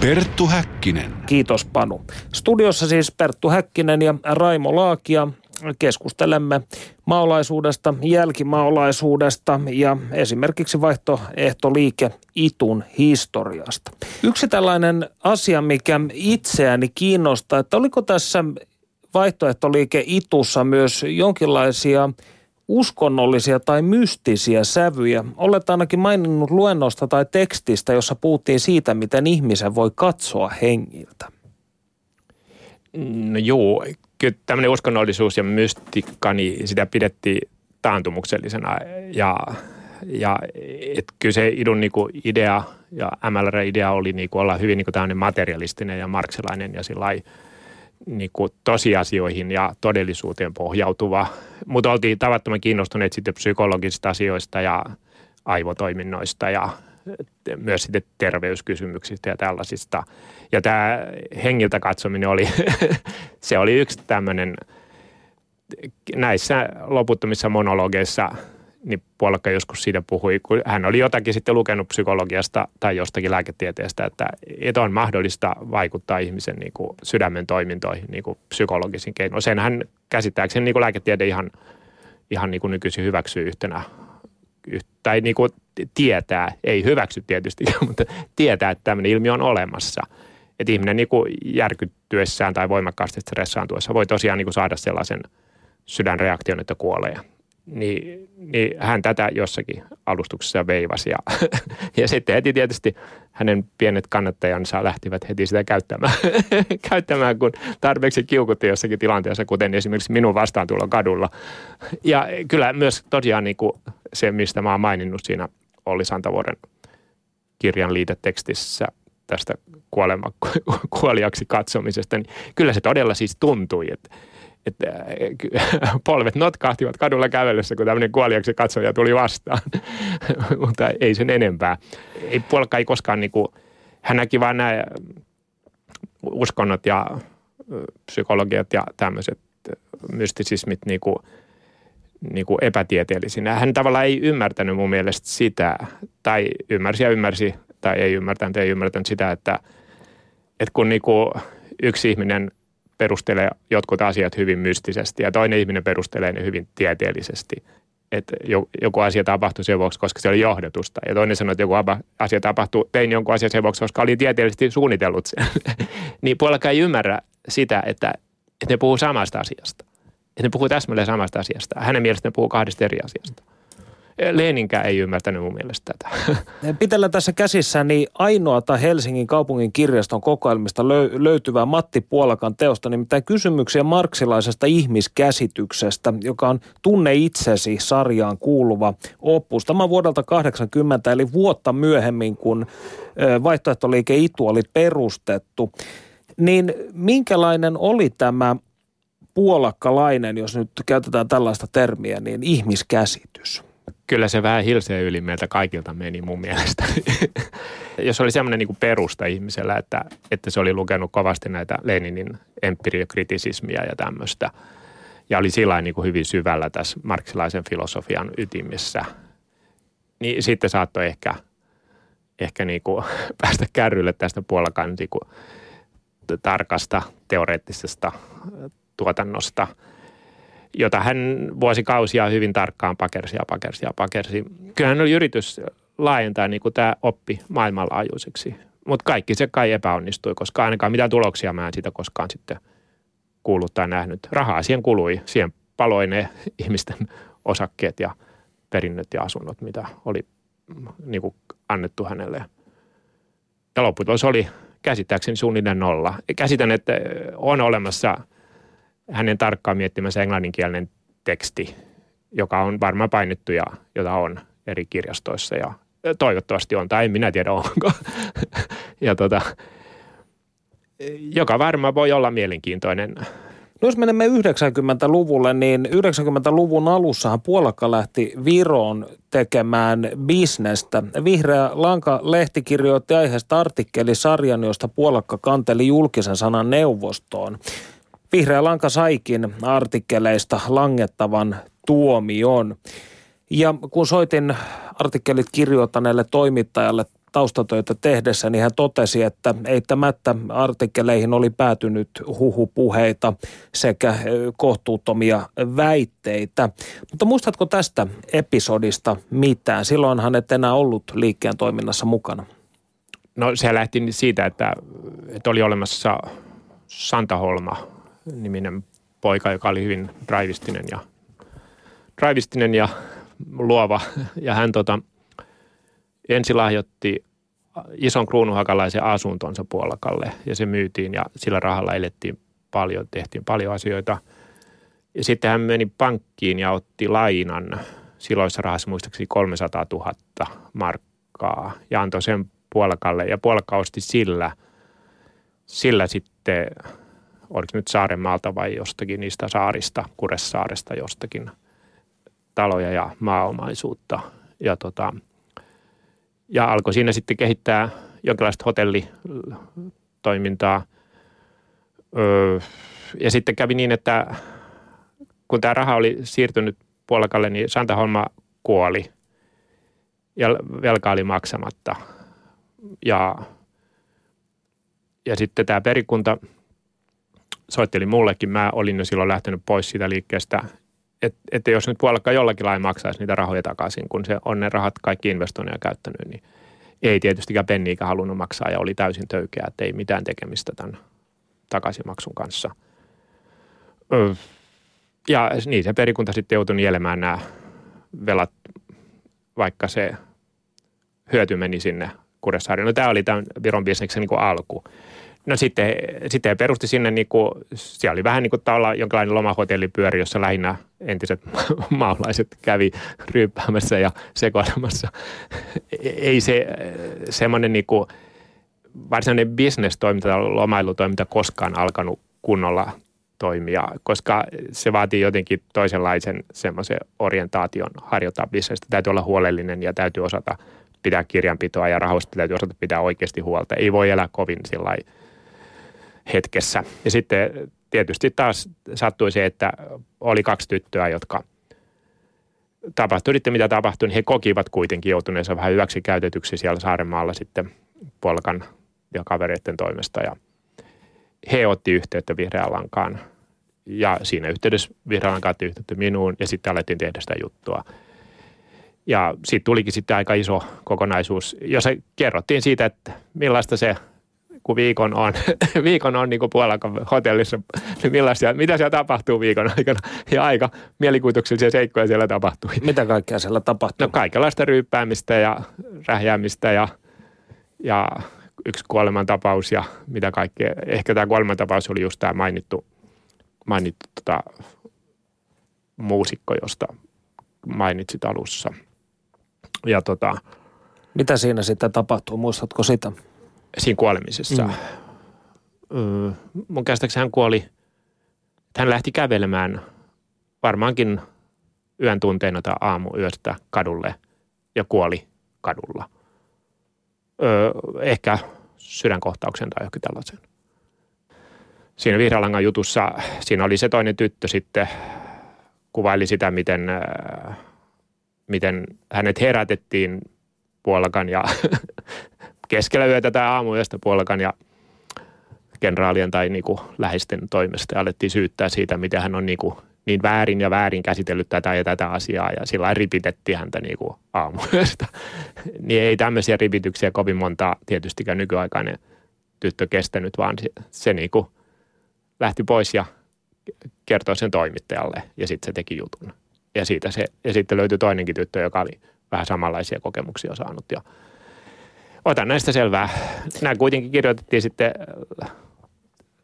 Perttu Häkkinen. Kiitos Panu. Studiossa siis Perttu Häkkinen ja Raimo Laakia. Keskustelemme maolaisuudesta, jälkimaolaisuudesta ja esimerkiksi vaihtoehtoliike Itun historiasta. Yksi tällainen asia, mikä itseäni kiinnostaa, että oliko tässä vaihtoehtoliike Itussa myös jonkinlaisia uskonnollisia tai mystisiä sävyjä. Olet ainakin maininnut luennosta tai tekstistä, jossa puhuttiin siitä, miten ihmisen voi katsoa hengiltä. No joo, kyllä tämmöinen uskonnollisuus ja mystikka, niin sitä pidettiin taantumuksellisena ja, ja et kyllä se idun niinku idea ja MLR-idea oli niinku olla hyvin niinku tämmöinen materialistinen ja marksilainen ja sillä niin kuin tosiasioihin ja todellisuuteen pohjautuva. Mutta oltiin tavattoman kiinnostuneet sitten psykologisista asioista ja aivotoiminnoista ja myös sitten terveyskysymyksistä ja tällaisista. Ja tämä hengiltä katsominen oli, se oli yksi tämmöinen näissä loputtomissa monologeissa – niin Puolakka joskus siitä puhui, kun hän oli jotakin sitten lukenut psykologiasta tai jostakin lääketieteestä, että, että on mahdollista vaikuttaa ihmisen niin kuin sydämen toimintoihin niin kuin psykologisin keinoin. Sen hän käsittääkseni niin kuin lääketiede ihan, ihan niin kuin nykyisin hyväksyy yhtenä, tai niin kuin tietää, ei hyväksy tietysti, mutta tietää, että tämmöinen ilmiö on olemassa. Että ihminen niin kuin järkyttyessään tai voimakkaasti stressaantuessa voi tosiaan niin kuin saada sellaisen sydänreaktion, että kuolee niin, niin hän tätä jossakin alustuksessa veivasi. Ja, ja sitten heti tietysti hänen pienet kannattajansa lähtivät heti sitä käyttämään, käyttämään kun tarpeeksi kiukutti jossakin tilanteessa, kuten esimerkiksi minun vastaantulo kadulla. Ja kyllä myös tosiaan niin kuin se, mistä mä oon maininnut siinä Olli Santavuoren kirjan liitetekstissä tästä kuolema, kuoliaksi katsomisesta, niin kyllä se todella siis tuntui, että että äh, polvet notkahtivat kadulla kävelyssä, kun tämmöinen kuoliaksi katsoja tuli vastaan. Mutta ei sen enempää. Ei puolka ei koskaan niin kuin, hän näki vaan nämä uskonnot ja psykologiat ja tämmöiset mystisismit niin kuin, niin kuin epätieteellisinä. Hän tavallaan ei ymmärtänyt mun mielestä sitä, tai ymmärsi ja ymmärsi, tai ei ymmärtänyt, ei ymmärtänyt sitä, että, että kun niin kuin yksi ihminen perustelee jotkut asiat hyvin mystisesti ja toinen ihminen perustelee ne hyvin tieteellisesti. Että joku asia tapahtui sen vuoksi, koska se oli johdotusta. Ja toinen sanoi, että joku asia tapahtui, tein jonkun asian sen vuoksi, koska oli tieteellisesti suunnitellut sen. niin puolella ei ymmärrä sitä, että, että ne puhuu samasta asiasta. Että ne puhuu täsmälleen samasta asiasta. Hänen mielestään ne puhuu kahdesta eri asiasta. Leeninkään ei ymmärtänyt mun mielestä tätä. Pitellä tässä käsissä niin ainoata Helsingin kaupungin kirjaston kokoelmista löytyvää Matti Puolakan teosta, nimittäin kysymyksiä marksilaisesta ihmiskäsityksestä, joka on Tunne itsesi sarjaan kuuluva opus. Tämä vuodelta 80, eli vuotta myöhemmin, kun vaihtoehtoliike Itu oli perustettu. Niin minkälainen oli tämä puolakkalainen, jos nyt käytetään tällaista termiä, niin ihmiskäsitys? Kyllä se vähän hilseen yli meiltä kaikilta meni mun mielestä. Jos oli semmoinen niin perusta ihmisellä, että, että se oli lukenut kovasti näitä Leninin empiriokritisismia ja tämmöistä, ja oli sillä niin kuin hyvin syvällä tässä marksilaisen filosofian ytimissä, niin sitten saattoi ehkä, ehkä niin kuin päästä kärrylle tästä puolakan niin tarkasta teoreettisesta tuotannosta – jota hän vuosikausia hyvin tarkkaan pakersi ja pakersi ja pakersi. Kyllähän oli yritys laajentaa niin kuin tämä oppi maailmanlaajuiseksi, mutta kaikki se kai epäonnistui, koska ainakaan mitään tuloksia mä en siitä koskaan sitten kuullut tai nähnyt. Rahaa siihen kului, siihen paloi ne ihmisten osakkeet ja perinnöt ja asunnot, mitä oli niin kuin annettu hänelle. Ja lopputulos oli käsittääkseni suunnilleen nolla. Käsitän, että on olemassa – hänen tarkkaan miettimänsä englanninkielinen teksti, joka on varmaan painettu ja jota on eri kirjastoissa ja toivottavasti on, tai en minä tiedä onko. ja tota, joka varmaan voi olla mielenkiintoinen No jos menemme 90-luvulle, niin 90-luvun alussahan Puolakka lähti Viroon tekemään bisnestä. Vihreä Lanka-lehti kirjoitti aiheesta artikkelisarjan, josta Puolakka kanteli julkisen sanan neuvostoon. Vihreä Lanka saikin artikkeleista langettavan tuomion. Ja kun soitin artikkelit kirjoittaneelle toimittajalle taustatöitä tehdessä, niin hän totesi, että eittämättä artikkeleihin oli päätynyt huhupuheita sekä kohtuuttomia väitteitä. Mutta muistatko tästä episodista mitään? Silloinhan et enää ollut liikkeen toiminnassa mukana. No se lähti siitä, että, että oli olemassa Santa Holma niminen poika, joka oli hyvin draivistinen ja, draivistinen ja luova. Ja hän tota, ensi lahjoitti ison kruunuhakalaisen asuntonsa Puolakalle ja se myytiin ja sillä rahalla elettiin paljon, tehtiin paljon asioita. Ja sitten hän meni pankkiin ja otti lainan silloissa rahassa muistaakseni 300 000 markkaa ja antoi sen Puolakalle ja Puolakka osti sillä, sillä sitten, oliko nyt Saarenmaalta vai jostakin niistä saarista, Kuressaaresta jostakin taloja ja maaomaisuutta. Ja tota, ja alkoi siinä sitten kehittää jonkinlaista hotellitoimintaa. Öö, ja sitten kävi niin, että kun tämä raha oli siirtynyt Puolakalle, niin Santa Holma kuoli ja velka oli maksamatta. Ja, ja sitten tämä perikunta soitteli mullekin. Mä olin jo silloin lähtenyt pois siitä liikkeestä että et jos nyt puolekka jollakin lailla maksaisi niitä rahoja takaisin, kun se on ne rahat kaikki investoinneja käyttänyt, niin ei tietystikään penniikä halunnut maksaa ja oli täysin töykeä, että ei mitään tekemistä tämän takaisinmaksun kanssa. Ja niin se perikunta sitten joutui nielemään nämä velat, vaikka se hyöty meni sinne Kuressaareen. No tämä oli tämän Viron bisneksen niin alku. No sitten, sitten perusti sinne, niin kuin, siellä oli vähän niin kuin tavallaan jonkinlainen lomahotellipyöri, jossa lähinnä entiset maalaiset kävi ryyppäämässä ja sekoilemassa. Ei se semmoinen niin kuin, varsinainen bisnestoiminta tai lomailutoiminta koskaan alkanut kunnolla toimia, koska se vaatii jotenkin toisenlaisen semmoisen orientaation harjoittaa bisnestä. Täytyy olla huolellinen ja täytyy osata pitää kirjanpitoa ja rahoista täytyy osata pitää oikeasti huolta. Ei voi elää kovin sillä hetkessä. Ja sitten tietysti taas sattui se, että oli kaksi tyttöä, jotka tapahtui sitten mitä tapahtui, niin he kokivat kuitenkin joutuneensa vähän hyväksi käytetyksi siellä Saarenmaalla sitten Polkan ja kavereiden toimesta. Ja he otti yhteyttä Vihreän lankaan ja siinä yhteydessä Vihreän lankaan otti yhteyttä minuun ja sitten alettiin tehdä sitä juttua. Ja siitä tulikin sitten aika iso kokonaisuus, jossa kerrottiin siitä, että millaista se – kun viikon on, viikon on niin kuin Puolakan hotellissa, niin millaisia, mitä siellä tapahtuu viikon aikana. Ja aika mielikuvituksellisia seikkoja siellä tapahtui. Mitä kaikkea siellä tapahtuu? No kaikenlaista ryyppäämistä ja rähjäämistä ja, ja yksi kuolemantapaus ja mitä kaikkea. Ehkä tämä kuolemantapaus oli just tämä mainittu, mainittu tota, muusikko, josta mainitsit alussa. Ja tota, mitä siinä sitten tapahtuu, muistatko sitä? Siinä kuolemisessa. Mm. Öö, mun käsittääkseni hän kuoli, hän lähti kävelemään varmaankin yön tunteina tai aamu yöstä kadulle ja kuoli kadulla. Öö, ehkä sydänkohtauksen tai johonkin tällaisen. Siinä Vihreälangan jutussa, siinä oli se toinen tyttö sitten, kuvaili sitä, miten, miten hänet herätettiin puolakan ja keskellä yötä tai aamuyöstä puolelkan ja kenraalien tai niin kuin läheisten toimesta ja alettiin syyttää siitä, miten hän on niin, kuin niin väärin ja väärin käsitellyt tätä ja tätä asiaa ja sillä ripitettiin häntä niin kuin aamuyöstä. niin ei tämmöisiä ripityksiä kovin monta tietystikään nykyaikainen tyttö kestänyt, vaan se, se niin kuin lähti pois ja kertoi sen toimittajalle ja sitten se teki jutun. Ja, siitä se, ja sitten löytyi toinenkin tyttö, joka oli vähän samanlaisia kokemuksia saanut ja – otan näistä selvää. Nämä kuitenkin kirjoitettiin sitten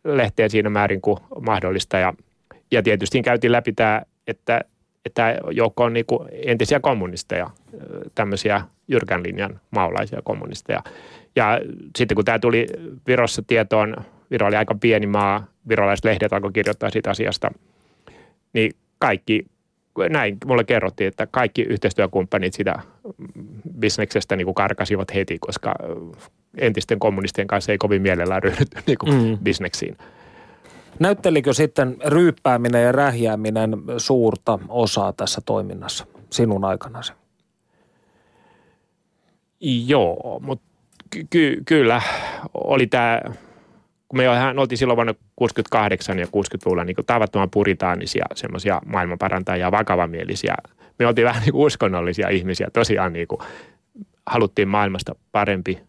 lehteen siinä määrin kuin mahdollista ja Ja tietysti käytiin läpi tämä, että, että joukko on niin entisiä kommunisteja, tämmöisiä jyrkän linjan maolaisia kommunisteja. Ja sitten kun tämä tuli Virossa tietoon, Viro oli aika pieni maa, virolaiset lehdet alkoi kirjoittaa siitä asiasta, niin kaikki, näin mulle kerrottiin, että kaikki yhteistyökumppanit sitä bisneksestä niin kuin karkasivat heti, koska entisten kommunistien kanssa ei kovin mielellään ryhdytty niin kuin mm. bisneksiin. Näyttelikö sitten ryyppääminen ja rähjääminen suurta osaa tässä toiminnassa sinun aikanasi? Joo, mutta ky- ky- kyllä oli tämä, kun me jo oltiin silloin vuonna 68 ja 60-luvulla niin tavattoman puritaanisia, semmoisia maailmanparantajia, vakavamielisiä. Me oltiin vähän niin kuin uskonnollisia ihmisiä, tosiaan niin kuin haluttiin maailmasta parempi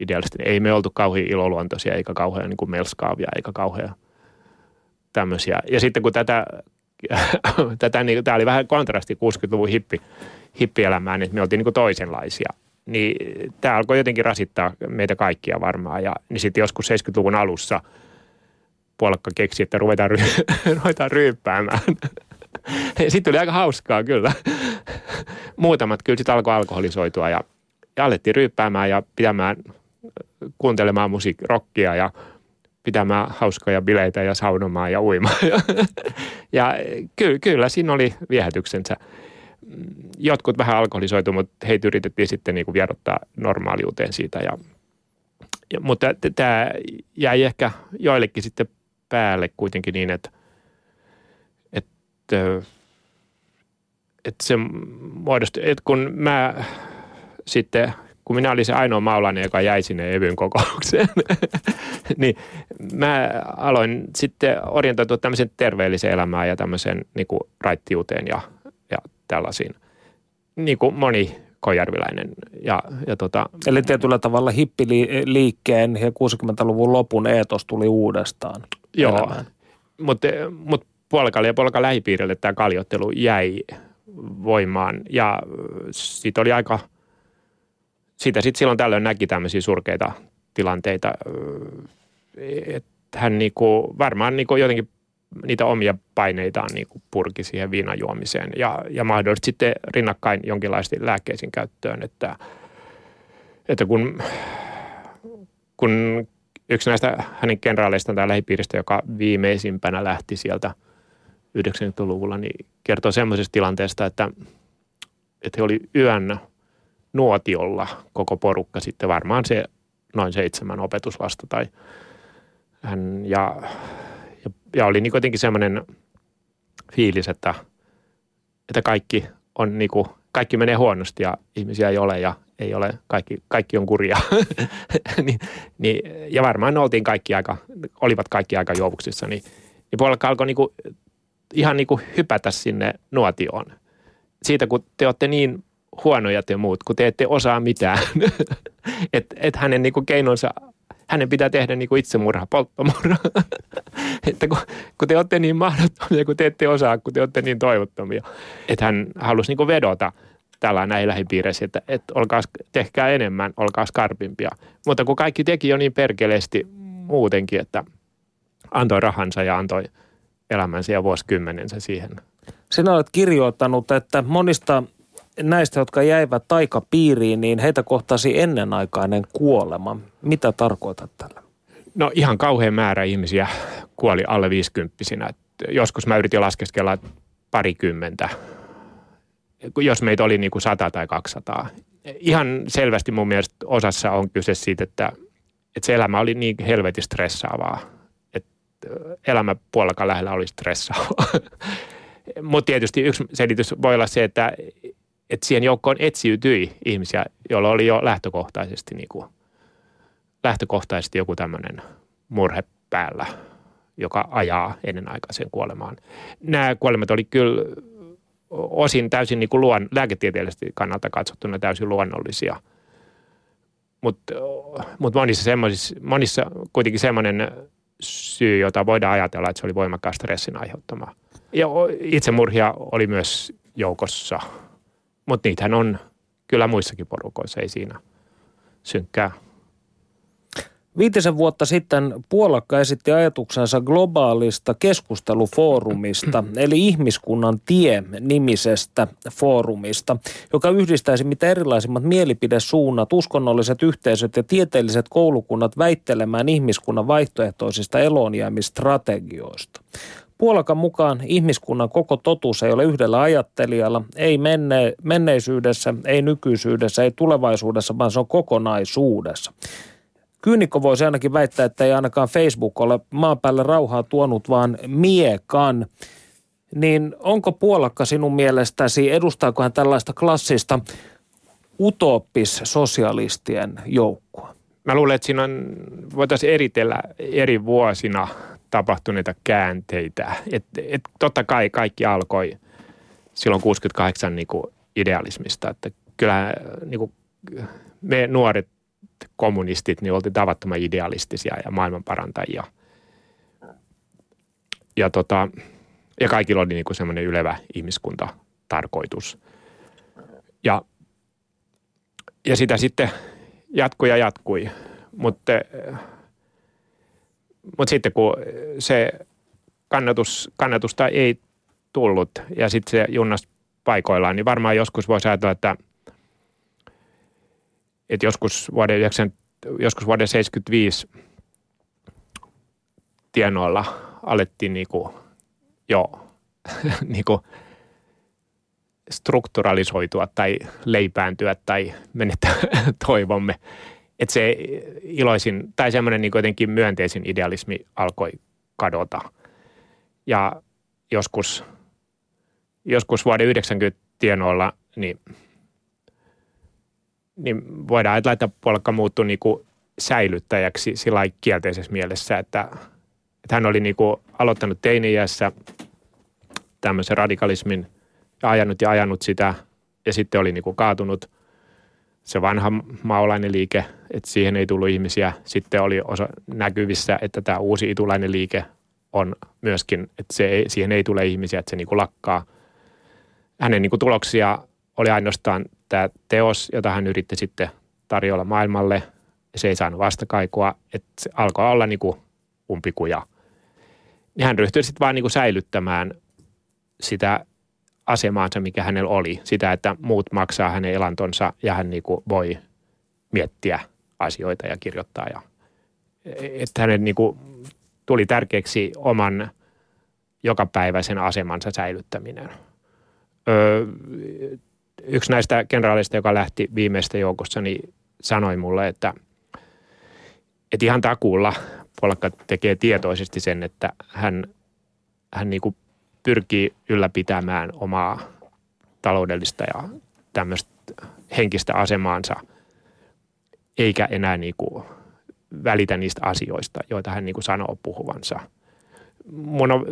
ideallisesti. Ei me oltu kauhean iloluontoisia, eikä kauhean niin kuin melskaavia, eikä kauhean tämmöisiä. Ja sitten kun tätä, tätä niin, tämä oli vähän kontrasti 60-luvun hippi, hippielämään, että me oltiin niin kuin toisenlaisia – niin tämä alkoi jotenkin rasittaa meitä kaikkia varmaan. Ja niin sitten joskus 70-luvun alussa puolakka keksi, että ruvetaan, ry- ruvetaan ryyppäämään. Sitten oli aika hauskaa kyllä. Muutamat kyllä sitten alkoi alkoholisoitua ja, ja alettiin ryyppäämään ja pitämään, kuuntelemaan musiikkia ja pitämään hauskoja bileitä ja saunomaan ja uimaan. ja kyllä, kyllä siinä oli viehätyksensä jotkut vähän alkoholisoitu, mutta heitä yritettiin sitten niin kuin vierottaa normaaliuteen siitä. Ja, ja, mutta tämä jäi ehkä joillekin sitten päälle kuitenkin niin, että, että, että se muodostui, että kun mä sitten kun minä olin se ainoa maulainen, joka jäi sinne Evyn kokoukseen, niin mä aloin sitten orientoitua tämmöiseen terveelliseen elämään ja tämmöiseen niin kuin raittiuteen ja tällaisiin, niin kuin moni kojärviläinen. Ja, ja tota, Eli tietyllä tavalla hippiliikkeen ja 60-luvun lopun eetos tuli uudestaan Joo, mutta mut puolikalle ja puolika lähipiirille tämä kaljottelu jäi voimaan. Ja siitä oli aika, siitä sitten silloin tällöin näki tämmöisiä surkeita tilanteita, että hän niinku, varmaan niinku jotenkin niitä omia paineitaan niin kuin purki siihen viinajuomiseen. Ja, ja mahdollisesti sitten rinnakkain jonkinlaisesti lääkkeisiin käyttöön, että, että kun, kun yksi näistä hänen kenraaleistaan tai lähipiiristä, joka viimeisimpänä lähti sieltä 90-luvulla, niin kertoo semmoisesta tilanteesta, että, että he oli yön nuotiolla koko porukka sitten varmaan se noin seitsemän opetuslasta tai hän ja ja, ja oli niin kuitenkin semmoinen fiilis, että, että kaikki, on niin kuin, kaikki menee huonosti ja ihmisiä ei ole ja ei ole, kaikki, kaikki on kurja. niin, niin, ja varmaan oltiin kaikki aika, olivat kaikki aika juovuksissa, niin, niin puolella alkoi niin kuin, ihan niin kuin hypätä sinne nuotioon. Siitä, kun te olette niin huonoja te muut, kun te ette osaa mitään. että et hänen niin kuin keinonsa hänen pitää tehdä niin kuin itsemurha, polttomurha. että kun, kun te olette niin mahdottomia, kun te ette osaa, kun te olette niin toivottomia. Että hän halusi niin kuin vedota tällä näin lähipiireissä, että, että olkaa, tehkää enemmän, olkaa skarpimpia. Mutta kun kaikki teki jo niin perkeleesti muutenkin, että antoi rahansa ja antoi elämänsä ja vuosikymmenensä siihen. Sinä olet kirjoittanut, että monista näistä, jotka jäivät taikapiiriin, niin heitä kohtasi ennenaikainen kuolema. Mitä tarkoitat tällä? No ihan kauhean määrä ihmisiä kuoli alle viisikymppisinä. Joskus mä yritin laskeskella parikymmentä, jos meitä oli niin kuin sata tai 200. Ihan selvästi mun mielestä osassa on kyse siitä, että, että se elämä oli niin helvetin stressaavaa. Elämä puolellakaan lähellä oli stressaavaa. Mutta tietysti yksi selitys voi olla se, että että siihen joukkoon etsiytyi ihmisiä, joilla oli jo lähtökohtaisesti, niin kuin, lähtökohtaisesti joku tämmöinen murhe päällä, joka ajaa ennenaikaiseen kuolemaan. Nämä kuolemat oli kyllä osin täysin niin kuin luon, lääketieteellisesti kannalta katsottuna täysin luonnollisia. Mutta mut monissa, monissa kuitenkin semmoinen syy, jota voidaan ajatella, että se oli voimakkaan stressin aiheuttama. Ja itsemurhia oli myös joukossa – mutta niitähän on kyllä muissakin porukoissa, ei siinä synkkää. Viitisen vuotta sitten Puolakka esitti ajatuksensa globaalista keskustelufoorumista, eli ihmiskunnan tie-nimisestä foorumista, joka yhdistäisi mitä erilaisimmat mielipidesuunnat, uskonnolliset yhteisöt ja tieteelliset koulukunnat väittelemään ihmiskunnan vaihtoehtoisista elonjäämistrategioista. Puolakan mukaan ihmiskunnan koko totuus ei ole yhdellä ajattelijalla, ei menne, menneisyydessä, ei nykyisyydessä, ei tulevaisuudessa, vaan se on kokonaisuudessa. Kyynikko voisi ainakin väittää, että ei ainakaan Facebook ole maan päälle rauhaa tuonut, vaan miekan. Niin onko Puolakka sinun mielestäsi, edustaako hän tällaista klassista utoppis-sosialistien joukkoa? Mä luulen, että siinä on, voitaisiin eritellä eri vuosina tapahtuneita käänteitä. Et, et totta kai kaikki alkoi silloin 68 niin kuin idealismista, että kyllä niin kuin me nuoret kommunistit, niin oltiin tavattoman idealistisia ja maailmanparantajia. Ja, tota, ja kaikilla oli niin kuin semmoinen ylevä ihmiskunta-tarkoitus. Ja, ja sitä sitten jatkui ja jatkui. Mutta, mutta sitten kun se kannatus, kannatusta ei tullut ja sitten se junnas paikoillaan, niin varmaan joskus voisi ajatella, että – että joskus vuoden, 9, joskus vuoden 75 tienoilla alettiin niinku jo niinku strukturalisoitua tai leipääntyä tai menettää toivomme. Että se iloisin tai semmoinen niin jotenkin myönteisin idealismi alkoi kadota. Ja joskus, joskus vuoden 90 tienoilla, niin – niin voidaan että Polkka muuttui niin kuin säilyttäjäksi sillä kielteisessä mielessä, että, että hän oli niin kuin aloittanut teini-iässä tämmöisen radikalismin ja ajanut ja ajanut sitä ja sitten oli niin kuin kaatunut se vanha maolainen liike, että siihen ei tullut ihmisiä. Sitten oli osa näkyvissä, että tämä uusi itulainen liike on myöskin, että se ei, siihen ei tule ihmisiä, että se niin kuin lakkaa. Hänen niin kuin tuloksia oli ainoastaan tämä teos, jota hän yritti sitten tarjolla maailmalle, se ei saanut vastakaikua, että se alkoi olla niin kuin umpikuja. Niin hän ryhtyi sitten vaan niin kuin säilyttämään sitä asemaansa, mikä hänellä oli. Sitä, että muut maksaa hänen elantonsa ja hän niin kuin voi miettiä asioita ja kirjoittaa. Ja, että hänen niin kuin tuli tärkeäksi oman jokapäiväisen asemansa säilyttäminen. Öö, yksi näistä kenraaleista, joka lähti viimeistä joukossa, niin sanoi mulle, että, että ihan takuulla Polkka tekee tietoisesti sen, että hän, hän niin kuin pyrkii ylläpitämään omaa taloudellista ja tämmöistä henkistä asemaansa, eikä enää niin kuin välitä niistä asioista, joita hän niin kuin sanoo puhuvansa. Mun on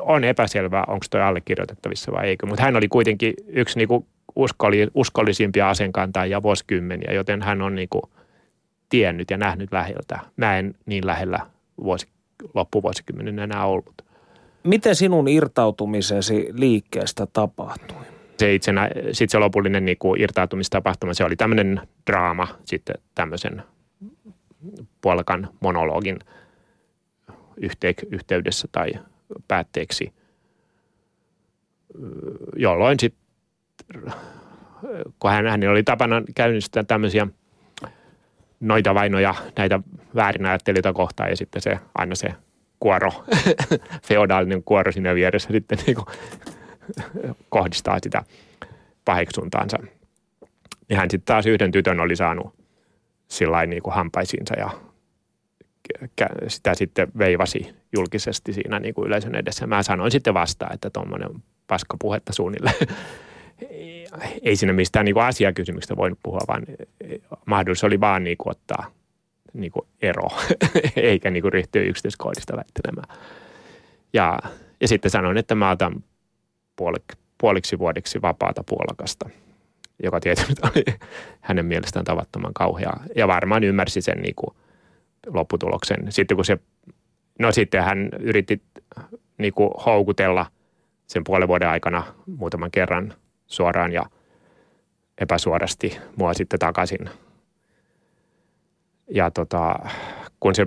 on epäselvää, onko toi allekirjoitettavissa vai eikö. Mutta hän oli kuitenkin yksi niinku uskolli, uskollisimpia asenkantajia vuosikymmeniä, joten hän on niinku tiennyt ja nähnyt läheltä. Mä en niin lähellä vuosi, loppuvuosikymmenen enää ollut. Miten sinun irtautumisesi liikkeestä tapahtui? Se itsenä, sit se lopullinen niinku irtautumistapahtuma, se oli tämmöinen draama sitten tämmöisen puolkan monologin yhteydessä tai päätteeksi, jolloin sitten, kun hän, hänellä oli tapana käynnistää tämmöisiä noita vainoja näitä väärinäyttelijöitä kohtaan ja sitten se aina se kuoro, feodaalinen kuoro siinä vieressä sitten niin kuin kohdistaa sitä paheksuntaansa. Ja hän sitten taas yhden tytön oli saanut sillä niin kuin hampaisiinsa ja sitä sitten veivasi julkisesti siinä niin kuin yleisön edessä. Mä sanoin sitten vastaan, että tuommoinen paskapuhetta suunnilleen. Ei siinä mistään niin kuin asiakysymyksestä voinut puhua, vaan mahdollisuus oli vaan niin kuin ottaa niin kuin ero, eikä niin kuin ryhtyä yksityiskohdista väittelemään. Ja, ja sitten sanoin, että mä otan puolik, puoliksi vuodeksi vapaata puolakasta, joka tietysti oli hänen mielestään tavattoman kauheaa. Ja varmaan ymmärsi sen niin kuin – lopputuloksen. Sitten kun se, no sitten hän yritti niin kuin houkutella sen puolen vuoden aikana muutaman kerran suoraan ja epäsuorasti mua sitten takaisin ja tota, kun se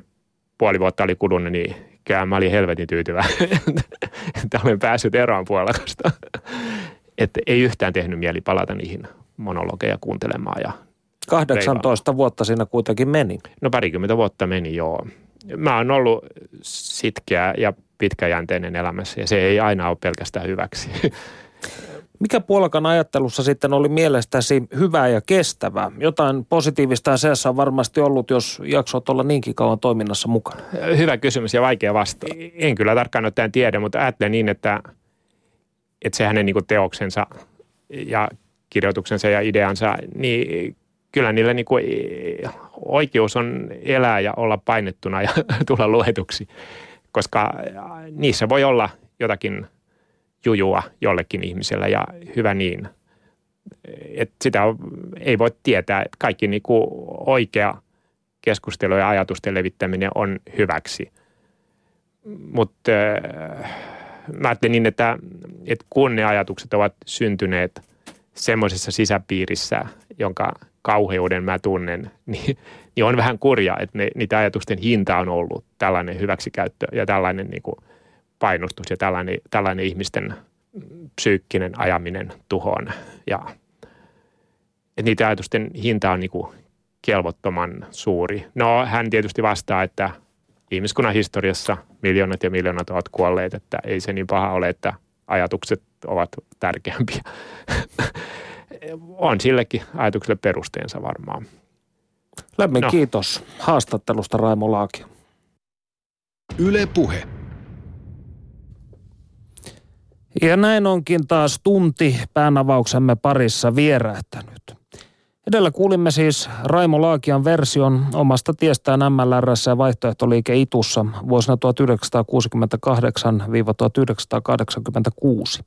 puoli vuotta oli kulunut, niin kyllä mä olin helvetin tyytyväinen, että olen päässyt eroon puolakasta. että ei yhtään tehnyt mieli palata niihin monologeja kuuntelemaan. Ja 18 reivaa. vuotta siinä kuitenkin meni. No parikymmentä vuotta meni, joo. Mä oon ollut sitkeä ja pitkäjänteinen elämässä ja se ei aina ole pelkästään hyväksi. Mikä puolakan ajattelussa sitten oli mielestäsi hyvää ja kestävää? Jotain positiivista asiassa on varmasti ollut, jos jaksot olla niinkin kauan toiminnassa mukana. Hyvä kysymys ja vaikea vasta. En kyllä tarkkaan ottaen tiedä, mutta ajattelen niin, että, että se hänen niin teoksensa ja kirjoituksensa ja ideansa, niin kyllä niillä niin kuin oikeus on elää ja olla painettuna ja tulla luetuksi, koska niissä voi olla jotakin jujua jollekin ihmisellä ja hyvä niin. Et sitä ei voi tietää, kaikki niin kuin oikea keskustelu ja ajatusten levittäminen on hyväksi. Mutta mä ajattelin niin, että, että kun ne ajatukset ovat syntyneet semmoisessa sisäpiirissä, jonka kauheuden mä tunnen, niin, niin on vähän kurja, että ne, niitä ajatusten hinta on ollut tällainen hyväksikäyttö ja tällainen niin kuin painostus ja tällainen, tällainen ihmisten psyykkinen ajaminen tuhoon. Ja, että niitä ajatusten hinta on niin kuin kelvottoman suuri. No hän tietysti vastaa, että ihmiskunnan historiassa miljoonat ja miljoonat ovat kuolleet, että ei se niin paha ole, että ajatukset ovat tärkeämpiä. on sillekin ajatukselle perusteensa varmaan. Lämmin no. kiitos haastattelusta Raimo Laakio. Yle Puhe. Ja näin onkin taas tunti päänavauksemme parissa vierähtänyt. Edellä kuulimme siis Raimo Laakian version omasta tiestään MLRssä ja vaihtoehtoliike Itussa vuosina 1968-1986.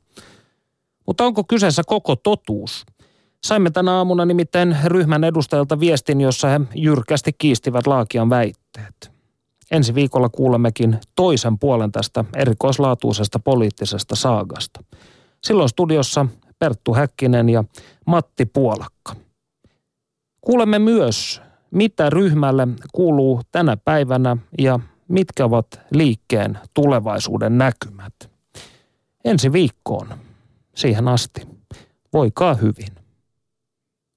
Mutta onko kyseessä koko totuus? Saimme tänä aamuna nimittäin ryhmän edustajilta viestin, jossa he jyrkästi kiistivät Laakian väitteet. Ensi viikolla kuulemmekin toisen puolen tästä erikoislaatuisesta poliittisesta saagasta. Silloin studiossa Perttu Häkkinen ja Matti Puolakka. Kuulemme myös, mitä ryhmälle kuuluu tänä päivänä ja mitkä ovat liikkeen tulevaisuuden näkymät. Ensi viikkoon. Siihen asti. Voikaa hyvin.